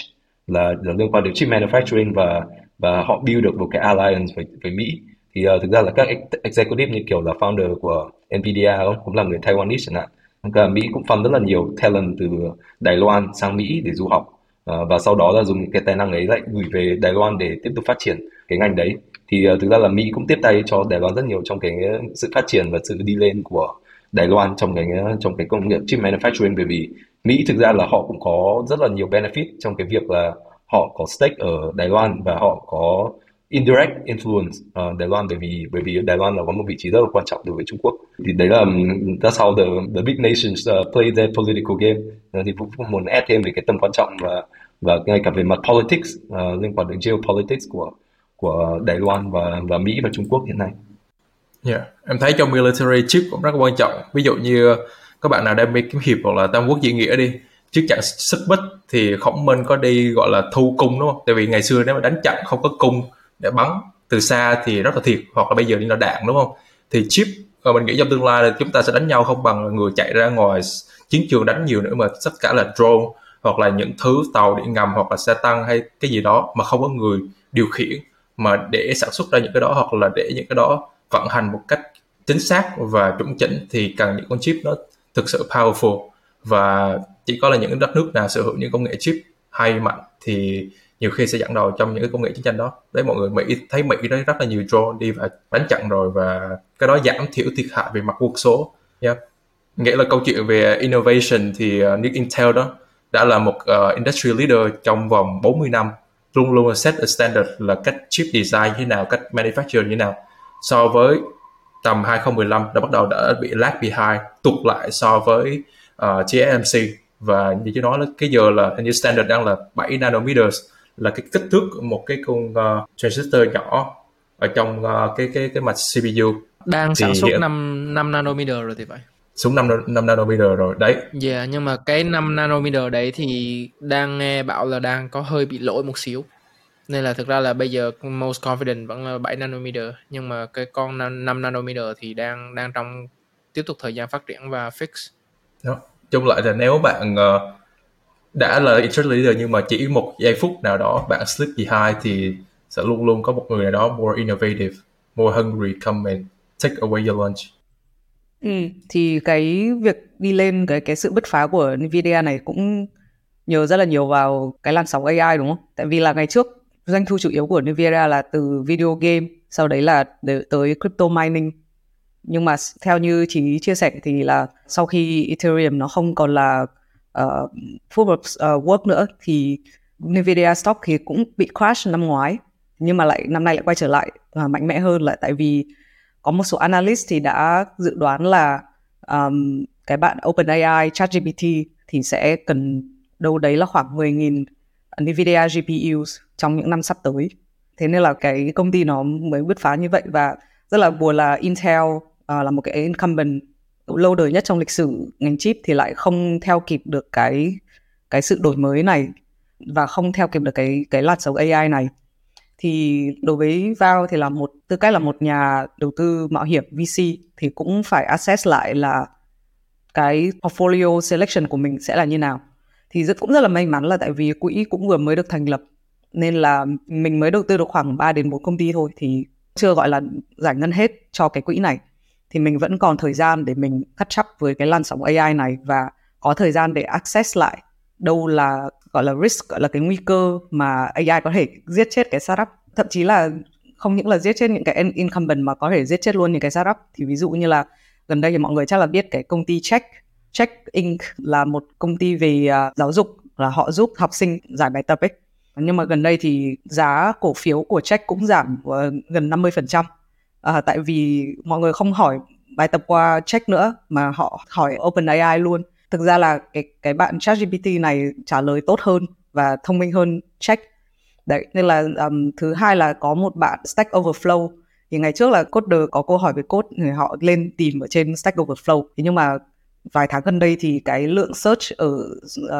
[SPEAKER 5] là, là liên quan đến chip manufacturing và và họ build được một cái alliance với với Mỹ. Thì uh, thực ra là các executive như kiểu là founder của Nvidia cũng là người Taiwanese chẳng hạn cả Mỹ cũng fund rất là nhiều talent từ Đài Loan sang Mỹ để du học. Ờ, và sau đó là dùng cái tài năng ấy lại gửi về Đài Loan để tiếp tục phát triển cái ngành đấy. Thì uh, thực ra là Mỹ cũng tiếp tay cho Đài Loan rất nhiều trong cái sự phát triển và sự đi lên của Đài Loan trong cái trong cái công nghiệp chip manufacturing. Bởi vì Mỹ thực ra là họ cũng có rất là nhiều benefit trong cái việc là họ có stake ở Đài Loan và họ có indirect influence uh, Đài Loan bởi vì bởi vì Đài Loan là có một vị trí rất là quan trọng đối với Trung Quốc thì đấy là that's how the the big nations uh, play their political game uh, thì cũng muốn add thêm về cái tầm quan trọng và và ngay cả về mặt politics uh, liên quan đến geopolitics của của Đài Loan và và Mỹ và Trung Quốc hiện nay.
[SPEAKER 2] Yeah, em thấy trong military chip cũng rất quan trọng. Ví dụ như các bạn nào đang mê kiếm hiệp hoặc là tam quốc diễn nghĩa đi trước trận xích bích thì khổng minh có đi gọi là thu cung đúng không tại vì ngày xưa nếu mà đánh trận không có cung để bắn. Từ xa thì rất là thiệt, hoặc là bây giờ đi là đạn, đúng không? Thì chip và mình nghĩ trong tương lai là chúng ta sẽ đánh nhau không bằng người chạy ra ngoài chiến trường đánh nhiều nữa mà tất cả là drone, hoặc là những thứ tàu điện ngầm, hoặc là xe tăng hay cái gì đó mà không có người điều khiển, mà để sản xuất ra những cái đó, hoặc là để những cái đó vận hành một cách chính xác và chuẩn chỉnh thì cần những con chip nó thực sự powerful. Và chỉ có là những đất nước nào sở hữu những công nghệ chip hay mạnh thì nhiều khi sẽ dẫn đầu trong những cái công nghệ chiến tranh đó. Đấy mọi người mỹ thấy mỹ đấy rất là nhiều drone đi và đánh chặn rồi và cái đó giảm thiểu thiệt hại về mặt quân số. Yeah. nghĩa là câu chuyện về innovation thì ờ, uh, nước Intel đó đã là một uh, industry leader trong vòng 40 năm. Luôn luôn set a standard là cách chip design như thế nào cách manufacture như thế nào. So với tầm 2015 đã bắt đầu đã bị lag behind tụt lại so với ờ, uh, TSMC và như chứ nói là cái giờ là hình như standard đang là 7 nanometers là cái kích thước một cái con uh, transistor nhỏ ở trong uh, cái cái cái mạch CPU
[SPEAKER 3] đang sản xuất hiện... 5 5 nanometer rồi thì phải.
[SPEAKER 2] xuống 5, 5 nanometer rồi đấy.
[SPEAKER 3] Dạ yeah, nhưng mà cái 5 nanometer đấy thì đang nghe bảo là đang có hơi bị lỗi một xíu. Nên là thực ra là bây giờ most confident vẫn là 7 nanometer nhưng mà cái con 5 nanometer thì đang đang trong tiếp tục thời gian phát triển và fix.
[SPEAKER 2] Đó. chung lại là nếu bạn uh, đã là interest leader nhưng mà chỉ một giây phút nào đó bạn slip behind thì sẽ luôn luôn có một người nào đó more innovative more hungry come and take away your lunch
[SPEAKER 1] Ừ, thì cái việc đi lên cái cái sự bứt phá của Nvidia này cũng nhờ rất là nhiều vào cái làn sóng AI đúng không? Tại vì là ngày trước doanh thu chủ yếu của Nvidia là từ video game, sau đấy là tới crypto mining. Nhưng mà theo như chị chia sẻ thì là sau khi Ethereum nó không còn là uh, uh, work nữa thì Nvidia stock thì cũng bị crash năm ngoái nhưng mà lại năm nay lại quay trở lại uh, mạnh mẽ hơn là tại vì có một số analyst thì đã dự đoán là um, cái bạn OpenAI ChatGPT thì sẽ cần đâu đấy là khoảng 10.000 NVIDIA GPUs trong những năm sắp tới. Thế nên là cái công ty nó mới bứt phá như vậy và rất là buồn là Intel uh, là một cái incumbent lâu đời nhất trong lịch sử ngành chip thì lại không theo kịp được cái cái sự đổi mới này và không theo kịp được cái cái làn sóng AI này. Thì đối với Vào thì là một, tư cách là một nhà đầu tư mạo hiểm VC thì cũng phải assess lại là cái portfolio selection của mình sẽ là như nào. Thì rất, cũng rất là may mắn là tại vì quỹ cũng vừa mới được thành lập, nên là mình mới đầu tư được khoảng 3 đến 4 công ty thôi thì chưa gọi là giải ngân hết cho cái quỹ này thì mình vẫn còn thời gian để mình catch up với cái làn sóng AI này và có thời gian để access lại đâu là gọi là risk gọi là cái nguy cơ mà AI có thể giết chết cái startup. Thậm chí là không những là giết chết những cái incumbent mà có thể giết chết luôn những cái startup. Thì ví dụ như là gần đây thì mọi người chắc là biết cái công ty Check. Check Inc. là một công ty về uh, giáo dục là họ giúp học sinh giải bài tập ấy. Nhưng mà gần đây thì giá cổ phiếu của Check cũng giảm uh, gần 50% à, tại vì mọi người không hỏi bài tập qua Check nữa mà họ hỏi OpenAI luôn. Thực ra là cái cái bạn ChatGPT này trả lời tốt hơn và thông minh hơn check. Đấy nên là um, thứ hai là có một bạn Stack Overflow. Thì ngày trước là coder có câu hỏi về code thì họ lên tìm ở trên Stack Overflow. Thế nhưng mà vài tháng gần đây thì cái lượng search ở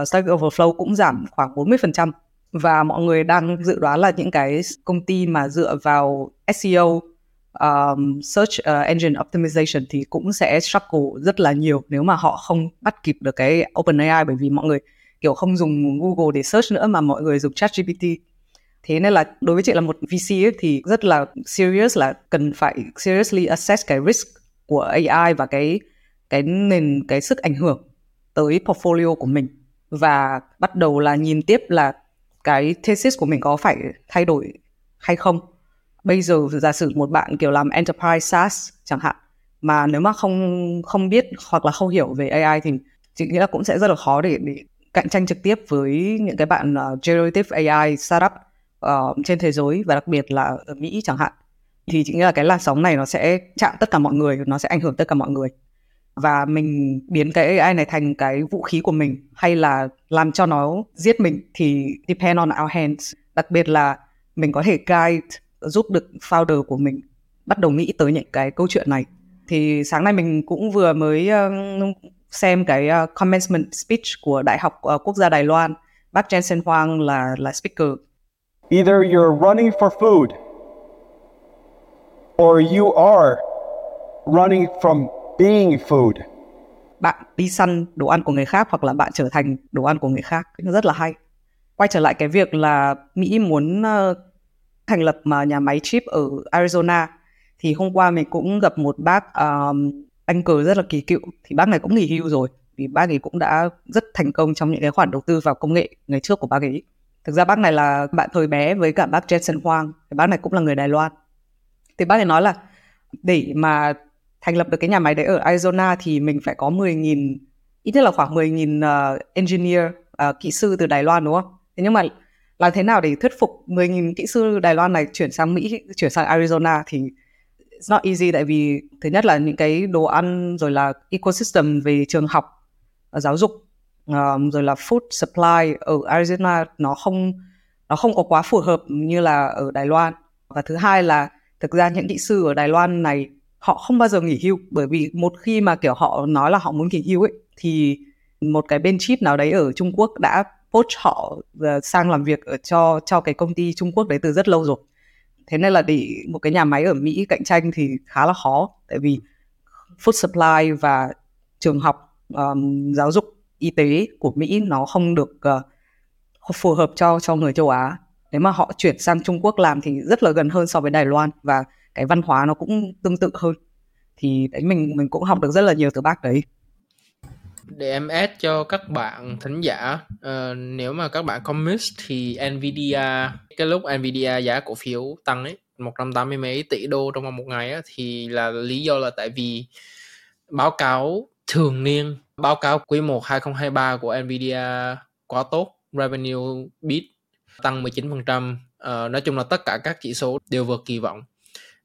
[SPEAKER 1] uh, Stack Overflow cũng giảm khoảng 40% và mọi người đang dự đoán là những cái công ty mà dựa vào SEO um, search uh, engine optimization thì cũng sẽ struggle rất là nhiều nếu mà họ không bắt kịp được cái OpenAI bởi vì mọi người kiểu không dùng Google để search nữa mà mọi người dùng ChatGPT. Thế nên là đối với chị là một VC ấy, thì rất là serious là cần phải seriously assess cái risk của AI và cái cái nền cái sức ảnh hưởng tới portfolio của mình và bắt đầu là nhìn tiếp là cái thesis của mình có phải thay đổi hay không bây giờ giả sử một bạn kiểu làm enterprise SaaS chẳng hạn mà nếu mà không không biết hoặc là không hiểu về AI thì chị nghĩ là cũng sẽ rất là khó để, để cạnh tranh trực tiếp với những cái bạn uh, generative AI startup uh, trên thế giới và đặc biệt là ở Mỹ chẳng hạn. Thì chị nghĩ là cái làn sóng này nó sẽ chạm tất cả mọi người nó sẽ ảnh hưởng tất cả mọi người. Và mình biến cái AI này thành cái vũ khí của mình hay là làm cho nó giết mình thì depend on our hands. Đặc biệt là mình có thể guide giúp được founder của mình bắt đầu nghĩ tới những cái câu chuyện này. Thì sáng nay mình cũng vừa mới uh, xem cái uh, commencement speech của đại học uh, quốc gia Đài Loan. Bác Jensen Huang là là speaker.
[SPEAKER 6] Either you're running for food or you are running from being food.
[SPEAKER 1] Bạn đi săn đồ ăn của người khác hoặc là bạn trở thành đồ ăn của người khác. Nó rất là hay. Quay trở lại cái việc là Mỹ muốn uh, thành lập mà nhà máy chip ở Arizona. Thì hôm qua mình cũng gặp một bác um, anh cờ rất là kỳ cựu. Thì bác này cũng nghỉ hưu rồi vì bác ấy cũng đã rất thành công trong những cái khoản đầu tư vào công nghệ ngày trước của bác ấy. Thực ra bác này là bạn thời bé với cả bác Jensen Huang thì bác này cũng là người Đài Loan. Thì bác ấy nói là để mà thành lập được cái nhà máy đấy ở Arizona thì mình phải có 10.000 ít nhất là khoảng 10.000 uh, ờ, engineer uh, kỹ sư từ Đài Loan đúng không? Thế nhưng mà làm thế nào để thuyết phục 10.000 kỹ sư Đài Loan này chuyển sang Mỹ, chuyển sang Arizona thì it's not easy. Tại vì thứ nhất là những cái đồ ăn rồi là ecosystem về trường học, ờ, giáo dục um, rồi là food supply ở Arizona nó không nó không có quá phù hợp như là ở Đài Loan. Và thứ hai là thực ra những kỹ sư ở Đài Loan này họ không bao giờ nghỉ hưu bởi vì một khi mà kiểu họ nói là họ muốn nghỉ hưu ấy thì một cái bên chip nào đấy ở Trung Quốc đã poach họ ờ, sang làm việc ở cho cho cái công ty Trung Quốc đấy từ rất lâu rồi. Thế nên là để một cái nhà máy ở Mỹ cạnh tranh thì khá là khó tại vì food supply và trường học um, giáo dục y tế của Mỹ nó không được uh, phù hợp cho cho người châu Á. Nếu mà họ chuyển sang Trung Quốc làm thì rất là gần hơn so với Đài Loan và cái văn hóa nó cũng tương tự hơn. Thì đấy mình mình cũng học được rất là nhiều từ bác đấy
[SPEAKER 3] để em add cho các bạn thính giả uh, nếu mà các bạn có miss thì Nvidia cái lúc Nvidia giá cổ phiếu tăng ấy 180 mấy tỷ đô trong vòng một ngày á, thì là lý do là tại vì báo cáo thường niên báo cáo quý 1 2023 của Nvidia quá tốt revenue beat tăng 19% uh, ờ, nói chung là tất cả các chỉ số đều vượt kỳ vọng.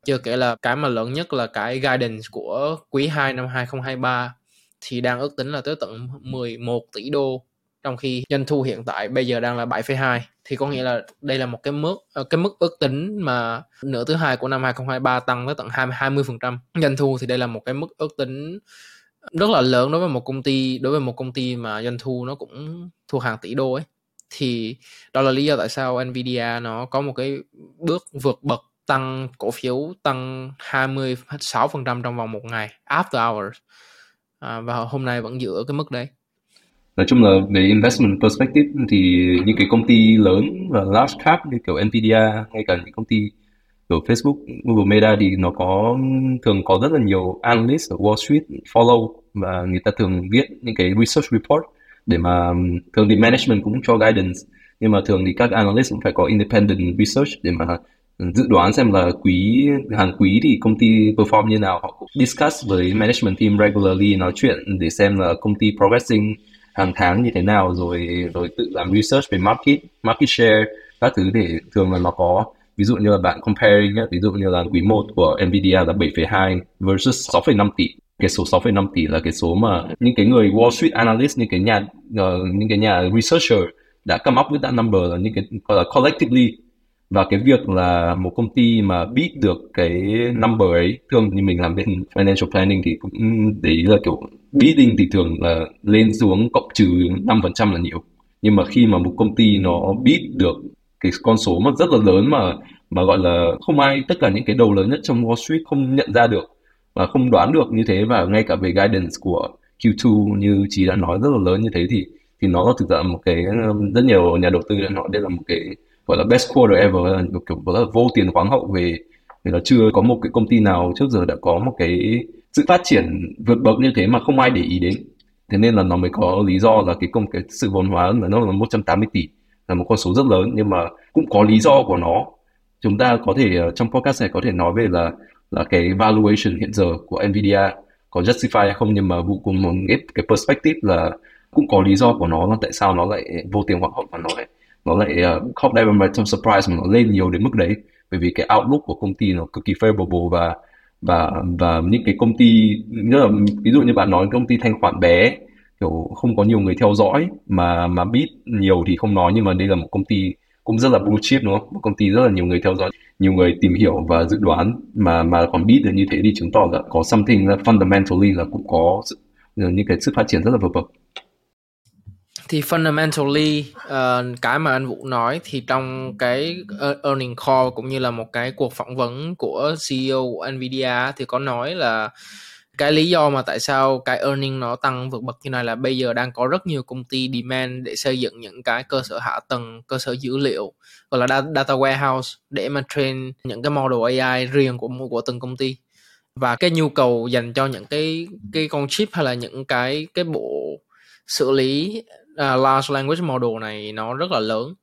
[SPEAKER 3] Chưa kể là cái mà lớn nhất là cái guidance của quý 2 năm 2023 thì đang ước tính là tới tận 11 tỷ đô trong khi doanh thu hiện tại bây giờ đang là 7,2 thì có nghĩa là đây là một cái mức ờ, cái mức ước tính mà nửa thứ hai của năm 2023 tăng tới tận 20 20% doanh thu thì đây là một cái mức ước tính rất là lớn đối với một công ty đối với một công ty mà doanh thu nó cũng thuộc hàng tỷ đô ấy. Thì đó là lý do tại sao Nvidia nó có một cái bước vượt bậc tăng cổ phiếu tăng 26% trong vòng một ngày after hours à, và hôm nay vẫn giữ ở cái mức đấy.
[SPEAKER 5] Nói chung là về investment perspective thì những cái công ty lớn và large cap như kiểu Nvidia ngay cả những công ty kiểu Facebook, Google Meta thì nó có thường có rất là nhiều analyst ở Wall Street follow và người ta thường viết những cái research report để mà thường thì management cũng cho guidance. Nhưng mà thường thì các analyst cũng phải có independent research để mà dự đoán xem là quý hàng quý thì công ty perform như nào. Họ cũng discuss với management team regularly nói chuyện để xem là công ty progressing hàng tháng như thế nào rồi rồi tự làm research về market market share các thứ để thường là nó có. Ví dụ như là bạn comparing ví dụ như là quý 1 của Nvidia là 7,2 versus 6,5 tỷ. Cái số 6,5 tỷ là cái số mà những cái người Wall Street analyst những cái nhà uh, những cái nhà researcher đã come up with that number là những cái gọi là collectively và cái việc là một công ty mà biết được cái number ấy, thường như mình làm bên financial planning thì cũng để ý là kiểu bidding thì thường là lên xuống cộng trừ 5% là nhiều. Nhưng mà khi mà một công ty nó biết được cái con số mà rất là lớn mà mà gọi là không ai, tất cả những cái đầu lớn nhất trong Wall Street không nhận ra được và không đoán được như thế và ngay cả về guidance của Q2 như chị đã nói rất là lớn như thế thì thì nó thực ra một cái, rất nhiều nhà đầu tư đã nói đây là một cái gọi là best quarter ever là một kiểu gọi là vô tiền khoáng hậu về vì là chưa có một cái công ty nào trước giờ đã có một cái sự phát triển vượt bậc như thế mà không ai để ý đến. Thế nên là nó mới có lý do là cái công cái sự vốn hóa là nó là 180 tỷ là một con số rất lớn nhưng mà cũng có lý do của nó. Chúng ta có thể ờ, trong podcast này có thể nói về là là cái valuation hiện giờ của Nvidia có justify hay không nhưng mà vụ cùng một cái, cái perspective là cũng có lý do của nó là tại sao nó lại vô tiền hoặc hậu và nó lại nó lại uh, không đem mà trong surprise mà nó lên nhiều đến mức đấy. Bởi vì cái outlook của công ty nó cực kỳ favorable và và và những cái công ty như là ví dụ như bạn nói công ty thanh khoản bé kiểu không có nhiều người theo dõi mà mà biết nhiều thì không nói nhưng mà đây là một công ty cũng rất là blue chip đúng không? Một công ty rất là nhiều người theo dõi nhiều người tìm hiểu và dự đoán mà mà còn biết được như thế thì chứng tỏ là có something là fundamentally là cũng có những cái sự phát triển rất là vượt bậc
[SPEAKER 3] thì fundamentally uh, cái mà anh Vũ nói thì trong cái ờ, earning call cũng như là một cái cuộc phỏng vấn của CEO của Nvidia thì có nói là cái lý do mà tại sao cái earning nó tăng vượt bậc như này là bây giờ đang có rất nhiều công ty demand để xây dựng những cái cơ sở hạ tầng cơ sở dữ liệu gọi là data warehouse để mà train những cái model AI riêng của của từng công ty. Và cái nhu cầu dành cho những cái cái con chip hay là những cái cái bộ xử lý uh, large language model này nó rất là lớn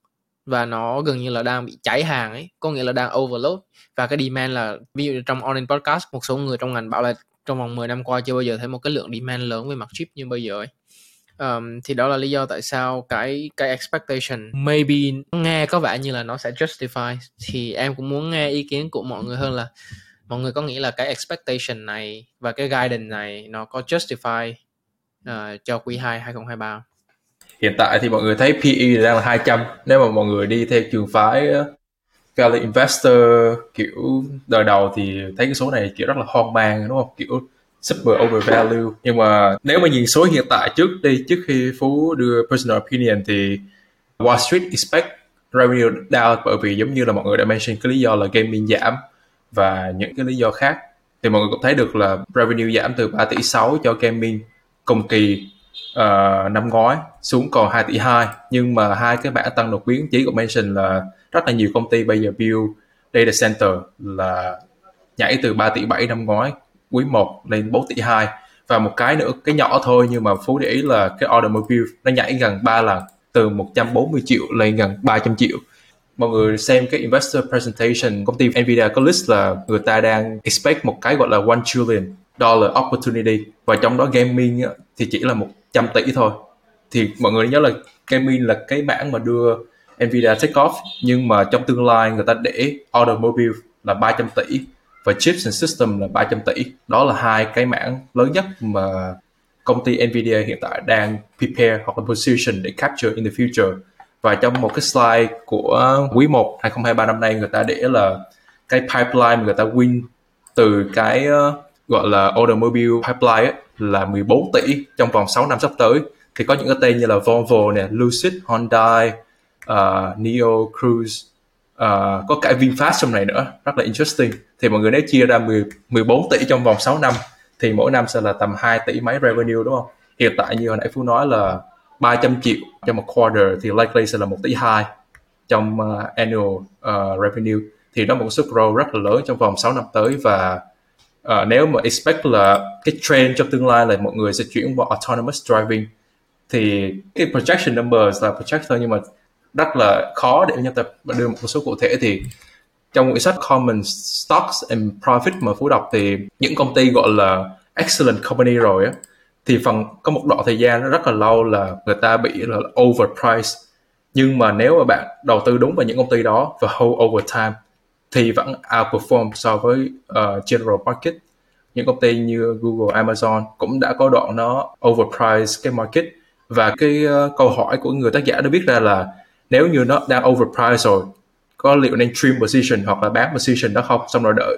[SPEAKER 3] và nó gần như là đang bị cháy hàng ấy có nghĩa là đang overload. Và cái demand là ví dụ trong online podcast một số người trong ngành bảo là trong vòng 10 năm qua chưa bao giờ thấy một cái lượng demand lớn về mặt chip như bây giờ ấy. Um, thì đó là lý do tại sao cái cái expectation maybe nghe có vẻ như là nó sẽ justify. Thì em cũng muốn nghe ý kiến của mọi người hơn là mọi người có nghĩ là cái expectation này và cái guidance này nó có justify uh, cho quý 2 2023
[SPEAKER 2] hiện tại thì mọi người thấy PE đang là 200 nếu mà mọi người đi theo trường phái ờ, value investor kiểu đời đầu thì thấy cái số này kiểu rất là hoang mang đúng không? Kiểu super overvalue nhưng mà nếu mà nhìn số hiện tại trước đi trước khi phú đưa personal opinion thì Wall Street expect revenue down bởi vì giống như là mọi người đã mention cái lý do là gaming giảm và những cái lý do khác. Thì mọi người cũng thấy được là revenue giảm từ 3 tỷ 6 cho gaming cùng kỳ uh, năm ngoái xuống còn 2 tỷ 2 nhưng mà hai cái bản tăng đột biến chỉ của mention là rất là nhiều công ty bây giờ build data center là nhảy từ 3 tỷ 7 năm ngoái, quý 1 lên 4 tỷ 2 và một cái nữa, cái nhỏ thôi, nhưng mà Phú để ý là cái automobile nó nhảy gần 3 lần, từ 140 triệu lên gần 300 triệu. Mọi người xem cái investor presentation, công ty Nvidia có list là người ta đang expect một cái gọi là 1 trillion dollar opportunity. Và trong đó gaming thì chỉ là 100 tỷ thôi thì mọi người nhớ là gaming là cái mảng mà đưa Nvidia take off nhưng mà trong tương lai người ta để automobile là 300 tỷ và chips and system là 300 tỷ. Đó là hai cái mảng lớn nhất mà công ty Nvidia hiện tại đang prepare hoặc là position để capture in the future. Và trong một cái slide của quý 1 2023 năm nay người ta để là cái pipeline mà người ta win từ cái ờ, gọi là automobile pipeline ấy, là 14 tỷ trong vòng 6 năm sắp tới thì có những cái tên như là Volvo nè, Lucid, Hyundai, uh, Neo, Cruise, uh, có cả VinFast trong này nữa, rất là interesting. Thì mọi người nếu chia ra 10, 14 tỷ trong vòng 6 năm thì mỗi năm sẽ là tầm 2 tỷ mấy revenue đúng không? Hiện tại như hồi nãy Phú nói là 300 triệu trong một quarter thì likely sẽ là 1 tỷ 2 trong uh, annual uh, revenue thì đó một sức grow rất là lớn trong vòng 6 năm tới và uh, nếu mà expect là cái trend trong tương lai là mọi người sẽ chuyển qua autonomous driving thì cái projection numbers là projector nhưng mà rất là khó để nhân tập. Và đưa một số cụ thể thì trong quyển sách Common Stocks and Profit mà Phú đọc thì những công ty gọi là excellent company rồi á thì phần có một đoạn thời gian nó rất là lâu là người ta bị là overpriced. Nhưng mà nếu mà bạn đầu tư đúng vào những công ty đó và hold over time thì vẫn outperform so với uh, general market. Những công ty như Google, Amazon cũng đã có đoạn nó overprice cái market và cái uh, câu hỏi của người tác giả đã biết ra là nếu như nó đang overpriced rồi có liệu nên trim position hoặc là bán position đó không? Xong rồi đợi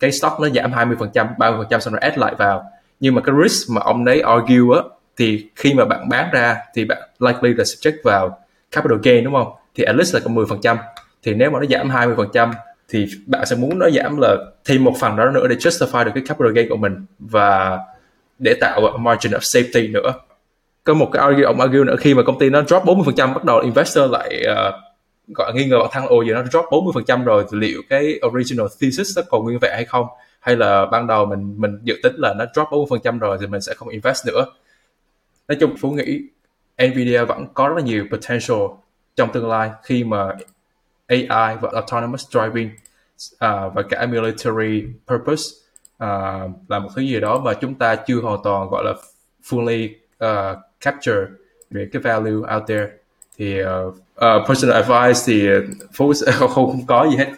[SPEAKER 2] cái stock nó giảm 20% 30% xong rồi add lại vào. Nhưng mà cái risk mà ông đấy argue á thì khi mà bạn bán ra thì bạn likely là subject vào capital gain đúng không? Thì at least là có 10% thì nếu mà nó giảm 20% thì bạn sẽ muốn nó giảm là thêm một phần đó nữa để justify được cái capital gain của mình và để tạo margin of safety nữa có một cái argue ông argue nữa khi mà công ty nó drop 40% bắt đầu investor lại uh, gọi nghi ngờ bản thân ồ giờ nó drop 40% rồi thì liệu cái original thesis nó còn nguyên vẹn hay không? Hay là ban đầu mình mình dự tính là nó drop 40% rồi thì mình sẽ không invest nữa? Nói chung phú nghĩ Nvidia vẫn có rất là nhiều potential trong tương lai khi mà AI và autonomous driving uh, và cả military purpose uh, là một thứ gì đó mà chúng ta chưa hoàn toàn gọi là fully uh, capture về cái value out there. Thì uh, uh, personal advice thì ờ, phú sẽ không, không có gì hết.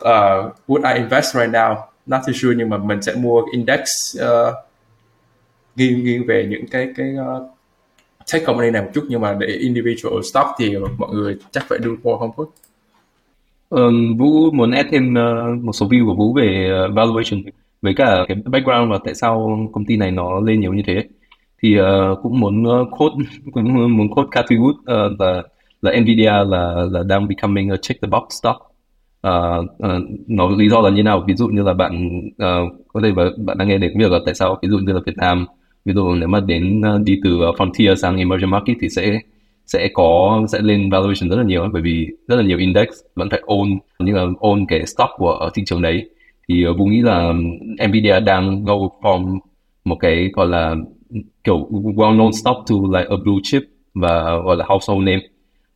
[SPEAKER 2] Uh, would I invest right now? Not too sure nhưng mà mình sẽ mua index uh, nghiêng nghiêng về những cái cái uh, tech company này một chút. Nhưng mà để individual stock thì mọi người chắc phải do more homework
[SPEAKER 5] Um, Vũ muốn add thêm uh, một số view của Vũ về uh, valuation. Với cả cái background và tại sao công ty này nó lên nhiều như thế thì uh, cũng muốn uh, quote cũng muốn quote Cathy Wood ờ, uh, là là Nvidia là là đang becoming a check the box stock. Uh, uh, nó lý do là như nào? Ví dụ như là bạn uh, có thể bạn đang nghe đến việc là tại sao? Ví dụ như là Việt Nam ví dụ nếu mà đến uh, đi từ frontier sang emerging market thì sẽ sẽ có sẽ lên valuation rất là nhiều bởi vì rất là nhiều index vẫn phải own như là own cái stock của ở thị trường đấy. Thì uh, Vũ nghĩ là Nvidia đang go from một cái gọi là kiểu well known stock to like a blue chip và gọi là household name.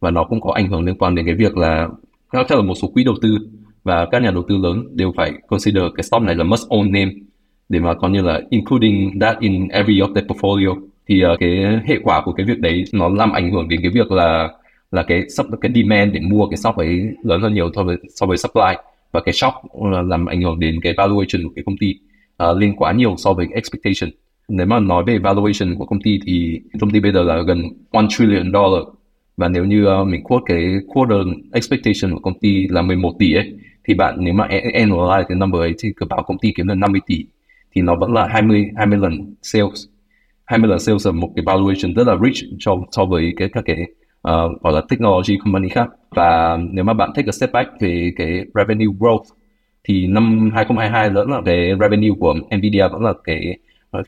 [SPEAKER 5] Và nó cũng có ảnh hưởng liên quan đến cái việc là chắc là một số quỹ đầu tư và các nhà đầu tư lớn đều phải consider cái stock này là must own name để mà coi như là including that in every of their portfolio. Thì uh, cái hệ quả của cái việc đấy nó làm ảnh hưởng đến cái việc là là cái sub cái demand để mua cái stock ấy lớn hơn nhiều so với so với supply. Và cái shock ờ, làm ảnh hưởng đến cái valuation của cái công ty uh, lên quá nhiều so với expectation nếu mà nói về valuation của công ty thì công ty bây giờ là gần 1 trillion dollar. Và nếu như uh, mình quote cái quarter expectation của công ty là 11 tỷ ấy thì bạn nếu mà e-, analyze cái number ấy thì cứ bảo công ty kiếm được 50 tỷ thì nó vẫn là 20 20 lần sales. 20 lần sales là một cái valuation rất là rich so, so với cái các cái uh, gọi là technology company khác. Và nếu mà bạn take a step back về cái revenue growth thì năm 2022 vẫn là cái revenue của Nvidia vẫn là cái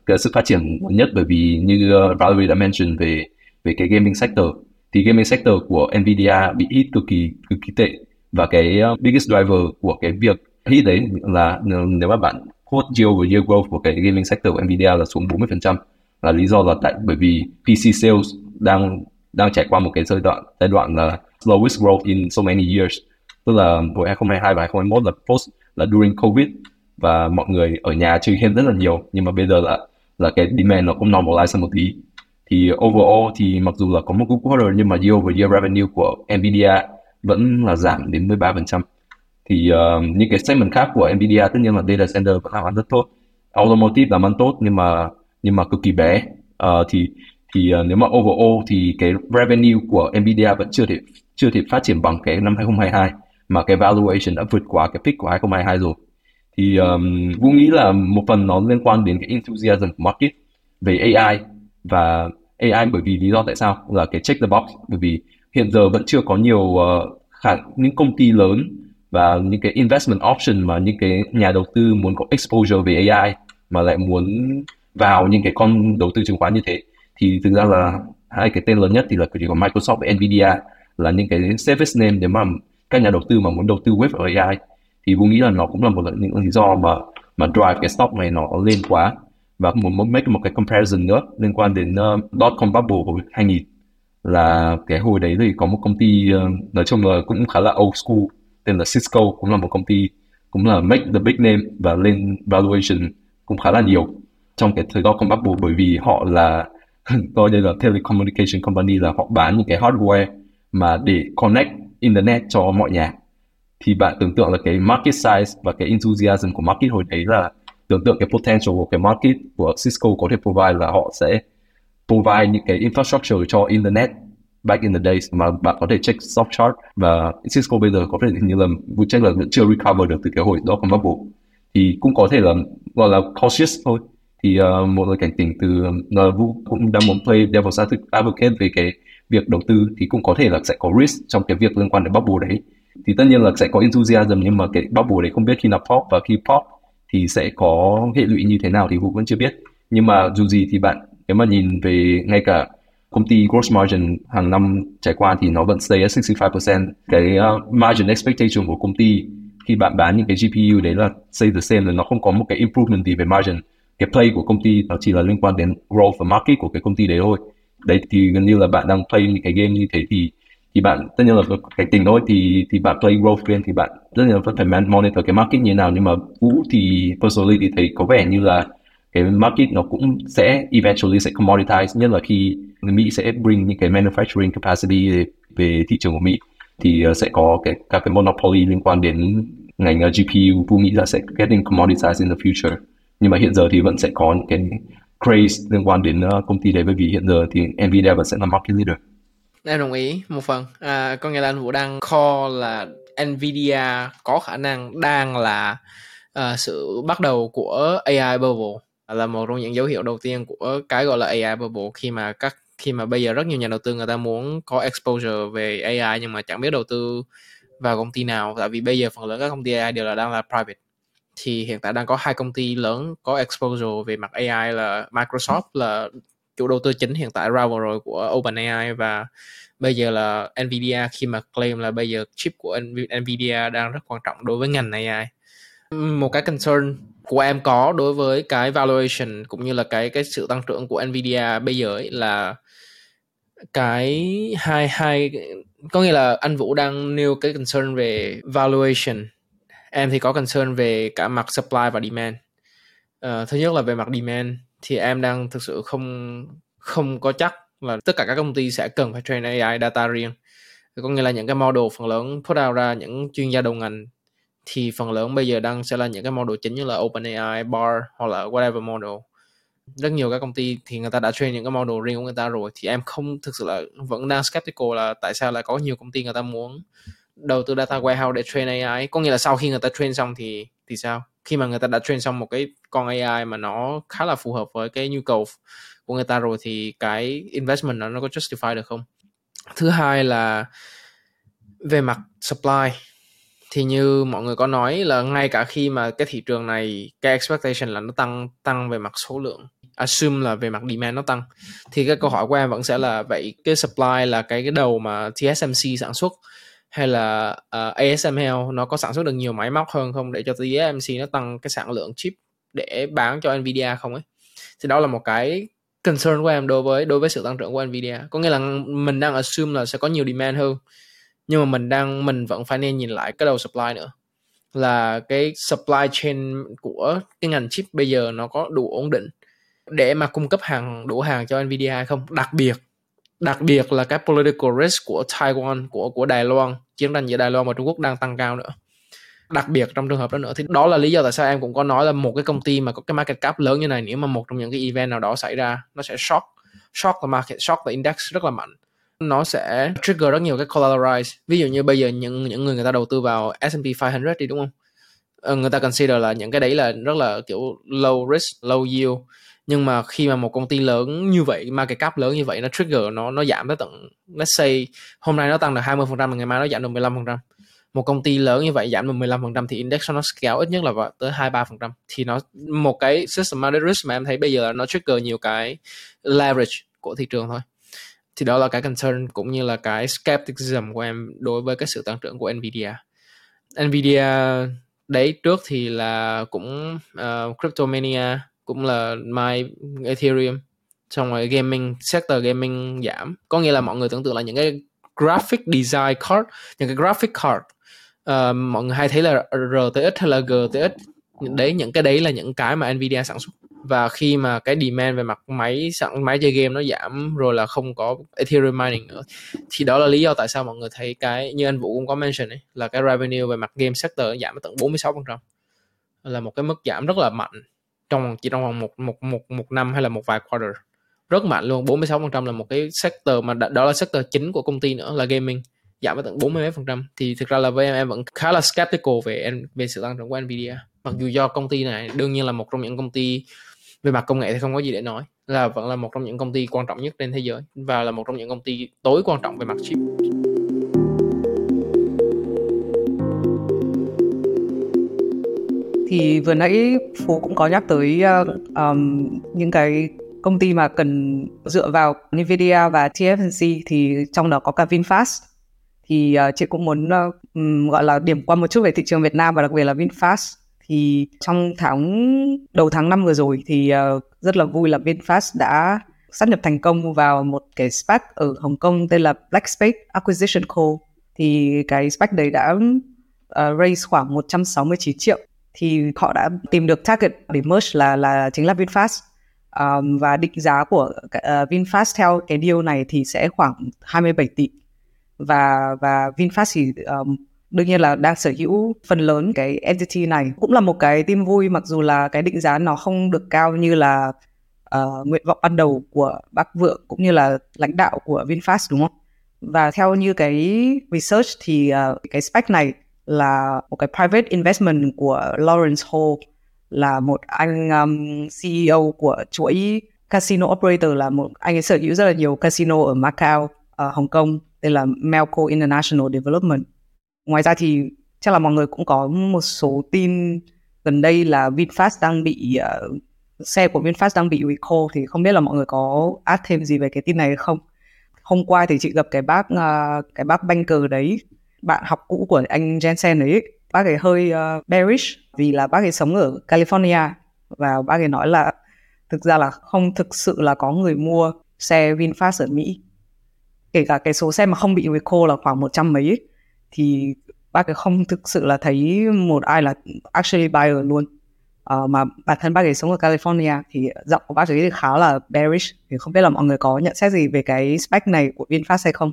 [SPEAKER 5] cái sự phát triển lớn nhất bởi vì như uh, Valerie đã mention về về cái gaming sector thì gaming sector của Nvidia bị hit cực kỳ cực kỳ tệ. Và cái uh, biggest driver của cái việc hit đấy là nếu mà bạn quote year over year growth của cái gaming sector của Nvidia là xuống 40% là lý do là tại bởi vì PC sales đang đang trải qua một cái giai đoạn giai đoạn là slowest growth in so many years. Tức là hồi 2022 và 2021 là post là during covid và mọi người ở nhà chơi game rất là nhiều. Nhưng mà bây giờ là là cái demand nó cũng normalize một tí. Thì overall thì mặc dù là có một good quarter nhưng mà year over year revenue của Nvidia vẫn là giảm đến 13% thì uh, những cái segment khác của Nvidia tất nhiên là data center vẫn làm ăn rất tốt. Automotive làm ăn tốt nhưng mà nhưng mà cực kỳ bé. Uh, thì thì uh, nếu mà overall thì cái revenue của Nvidia vẫn chưa thể chưa thể phát triển bằng cái năm 2022 mà cái valuation đã vượt qua cái peak của 2022 rồi thì um, Vũ nghĩ là một phần nó liên quan đến cái enthusiasm của market về AI và AI bởi vì lý do tại sao? Là cái check the box. Bởi vì hiện giờ vẫn chưa có nhiều uh, khả những công ty lớn và những cái investment option mà những cái nhà đầu tư muốn có exposure về AI mà lại muốn vào những cái con đầu tư chứng khoán như thế. Thì thực ra là hai cái tên lớn nhất thì là chỉ có Microsoft và Nvidia là những cái service name để mà các nhà đầu tư mà muốn đầu tư web ở AI thì Vũ nghĩ là nó cũng là một những lý do mà mà drive cái stock này nó lên quá. Và muốn muốn make một cái comparison nữa liên quan đến uh, dot com bubble hồi 2000 là cái hồi đấy thì có một công ty uh, nói chung là cũng khá là old school tên là Cisco cũng là một công ty cũng là make the big name và lên valuation cũng khá là nhiều trong cái thời dot com bubble bởi vì họ là coi đây là telecommunication company là họ bán những cái hardware mà để connect internet cho mọi nhà thì bạn tưởng tượng là cái market size và cái enthusiasm của market hồi đấy là tưởng tượng cái potential của cái market của Cisco có thể provide là họ sẽ provide những cái infrastructure cho internet back in the days mà bạn có thể check stock chart và Cisco bây giờ có thể như là vụ check là chưa recover được từ cái hồi đó còn bubble thì cũng có thể là gọi là cautious thôi. Thì uh, một lời cảnh tỉnh từ ờ, uh, Vũ cũng đang muốn play devil's advocate về cái việc đầu tư thì cũng có thể là sẽ có risk trong cái việc liên quan đến bubble đấy thì tất nhiên là sẽ có enthusiasm nhưng mà cái bubble đấy không biết khi nào pop và khi pop thì sẽ có hệ lụy như thế nào thì Vũ vẫn chưa biết. Nhưng mà dù gì thì bạn nếu mà nhìn về ngay cả công ty gross margin hàng năm trải qua thì nó vẫn stay at 65% cái uh, margin expectation của công ty khi bạn bán những cái GPU đấy là stay the same là nó không có một cái improvement gì về margin. Cái play của công ty nó chỉ là liên quan đến growth và market của cái công ty đấy thôi. Đấy thì gần như là bạn đang play những cái game như thế thì thì bạn tất nhiên là cái tình thôi thì thì bạn play growth game thì bạn rất là phải monitor cái market như thế nào. Nhưng mà vũ thì personally thì thấy có vẻ như là cái market nó cũng sẽ eventually sẽ commoditize nhất là khi Mỹ sẽ bring những cái manufacturing capacity về, thị trường của Mỹ. Thì ờ, sẽ có cái các cái monopoly liên quan đến ngành ờ, uh, GPU Vũ nghĩ là sẽ getting commoditized in the future. Nhưng mà hiện giờ thì vẫn sẽ có những cái craze liên quan đến uh, công ty đấy. Bởi vì hiện giờ thì Nvidia vẫn sẽ là market leader
[SPEAKER 3] em đồng ý một phần. À, có nghĩa là anh Vũ đang call là Nvidia có khả năng đang là uh, sự bắt đầu của AI bubble. Là một trong những dấu hiệu đầu tiên của cái gọi là AI bubble khi mà các khi mà bây giờ rất nhiều nhà đầu tư người ta muốn có exposure về AI nhưng mà chẳng biết đầu tư vào công ty nào. Tại vì bây giờ phần lớn các công ty AI đều là đang là private. Thì hiện tại đang có hai công ty lớn có exposure về mặt AI là Microsoft là chủ đầu tư chính hiện tại ra rồi của OpenAI và bây giờ là Nvidia khi mà claim là bây giờ chip của Nvidia đang rất quan trọng đối với ngành AI một cái concern của em có đối với cái valuation cũng như là cái cái sự tăng trưởng của Nvidia bây giờ ấy là cái hai hai có nghĩa là anh Vũ đang nêu cái concern về valuation. Em thì có concern về cả mặt supply và demand. Uh, thứ nhất là về mặt demand thì em đang thực sự không không có chắc là tất cả các công ty sẽ cần phải train AI data riêng. Có nghĩa là những cái model phần lớn put out ra những chuyên gia đầu ngành thì phần lớn bây giờ đang sẽ là những cái model chính như là OpenAI, Bar hoặc là whatever model. Rất nhiều các công ty thì người ta đã train những cái model riêng của người ta rồi thì em không thực sự là vẫn đang skeptical là tại sao lại có nhiều công ty người ta muốn đầu tư data warehouse để train AI có nghĩa là sau khi người ta train xong thì thì sao? Khi mà người ta đã train xong một cái con AI mà nó khá là phù hợp với cái nhu cầu của người ta rồi thì cái investment nó nó có justify được không? Thứ hai là về mặt supply. Thì như mọi người có nói là ngay cả khi mà cái thị trường này, cái expectation là nó tăng tăng về mặt số lượng, assume là về mặt demand nó tăng, thì cái câu hỏi của em vẫn sẽ là vậy, cái supply là cái cái đầu mà TSMC sản xuất hay là ờ, uh, ASML nó có sản xuất được nhiều máy móc hơn không? Để cho TSMC nó tăng cái sản lượng chip để bán cho Nvidia không ấy. Thì đó là một cái concern của em đối với đối với sự tăng trưởng của Nvidia. Có nghĩa là mình đang assume là sẽ có nhiều demand hơn nhưng mà mình đang mình vẫn phải nên nhìn lại cái đầu supply nữa. Là cái supply chain của cái ngành chip bây giờ nó có đủ ổn định để mà cung cấp hàng đủ hàng cho Nvidia hay không? Đặc biệt đặc biệt là cái political risk của Taiwan, của của Đài Loan, chiến tranh giữa Đài Loan và Trung Quốc đang tăng cao nữa. Đặc biệt trong trường hợp đó nữa, thì đó là lý do tại sao em cũng có nói là một cái công ty mà có cái market cap lớn như này, nếu mà một trong những cái event nào đó xảy ra, nó sẽ shock shock the market, shock the index rất là mạnh. Nó sẽ trigger rất nhiều cái collateralize ví dụ như bây giờ những những người người ta đầu tư vào S&P 500 đi, đúng không? Ờ, người ta consider là những cái đấy là rất là kiểu low risk, low yield nhưng mà khi mà một công ty lớn như vậy market cap lớn như vậy nó trigger nó nó giảm tới tận let's say hôm nay nó tăng được 20% mà ngày mai nó giảm được 15% một công ty lớn như vậy giảm được 15% thì index nó scale ít nhất là tới 2-3% thì nó một cái systematic risk mà em thấy bây giờ là nó trigger nhiều cái leverage của thị trường thôi. Thì đó là cái concern cũng như là cái skepticism của em đối với cái sự tăng trưởng của Nvidia. Nvidia đấy trước thì là cũng uh, Cryptomania cũng là My Ethereum. Xong rồi gaming sector gaming giảm. Có nghĩa là mọi người tưởng tượng là những cái graphic design card những cái graphic card uh, mọi người hay thấy là RTX hay là GTX đấy những cái đấy là những cái mà Nvidia sản xuất. Và khi mà cái demand về mặt máy sẵn máy chơi game nó giảm rồi là không có Ethereum mining nữa. Thì đó là lý do tại sao mọi người thấy cái như anh Vũ cũng có mention ấy là cái revenue về mặt game sector giảm tận 46% là một cái mức giảm rất là mạnh trong, chỉ trong vòng một một một một năm hay là một vài quarter. Rất mạnh luôn 46% là một cái sector mà đó là sector chính của công ty nữa, là gaming. Giảm tới tận 40 mấy phần trăm. Thì thực ra là với em em vẫn khá là skeptical về về sự tăng trưởng của Nvidia. Mặc dù do công ty này, đương nhiên là một trong những công ty về mặt công nghệ thì không có gì để nói, là vẫn là một trong những công ty quan trọng nhất trên thế giới và là một trong những công ty tối quan trọng về mặt chip.
[SPEAKER 1] Thì vừa nãy phú cũng có nhắc tới uh, um, những cái công ty mà cần dựa vào Nvidia và TSMC thì trong đó có cả VinFast. Thì uh, chị cũng muốn uh, um, gọi là điểm qua một chút về thị trường Việt Nam và đặc biệt là VinFast. Thì trong tháng đầu tháng năm vừa rồi thì uh, rất là vui là VinFast đã sát nhập thành công vào một cái SPAC ở Hồng Kông tên là Black Space Acquisition Co. Thì cái SPAC đấy đã uh, raise khoảng 169 triệu thì họ đã tìm được target để merge là là chính là VinFast. Um, và định giá của uh, VinFast theo cái deal này thì sẽ khoảng 27 tỷ. Và và VinFast thì um, đương nhiên là đang sở hữu phần lớn cái entity này. Cũng là một cái tin vui mặc dù là cái định giá nó không được cao như là uh, nguyện vọng ban đầu của bác vượng cũng như là lãnh đạo của VinFast đúng không? Và theo như cái research thì uh, cái spec này là một cái private investment của Lawrence Ho là một anh um, CEO của chuỗi casino operator là một anh ấy sở hữu rất là nhiều casino ở Macau, ở Hồng Kông tên là Melco International Development. Ngoài ra thì chắc là mọi người cũng có một số tin gần đây là VinFast đang bị uh, xe của VinFast đang bị recall thì không biết là mọi người có add thêm gì về cái tin này không. Hôm qua thì chị gặp cái bác uh, cái bác banker đấy bạn học cũ của anh Jensen ấy bác ấy hơi uh, bearish vì là bác ấy sống ở California. Và bác ấy nói là thực ra là không thực sự là có người mua xe VinFast ở Mỹ. Kể cả cái số xe mà không bị recall là khoảng một trăm mấy thì bác ấy không thực sự là thấy một ai là actually buyer luôn. Uh, mà bản thân bác ấy sống ở California thì giọng của bác ấy thì khá là bearish thì không biết là mọi người có nhận xét gì về cái spec này của VinFast hay không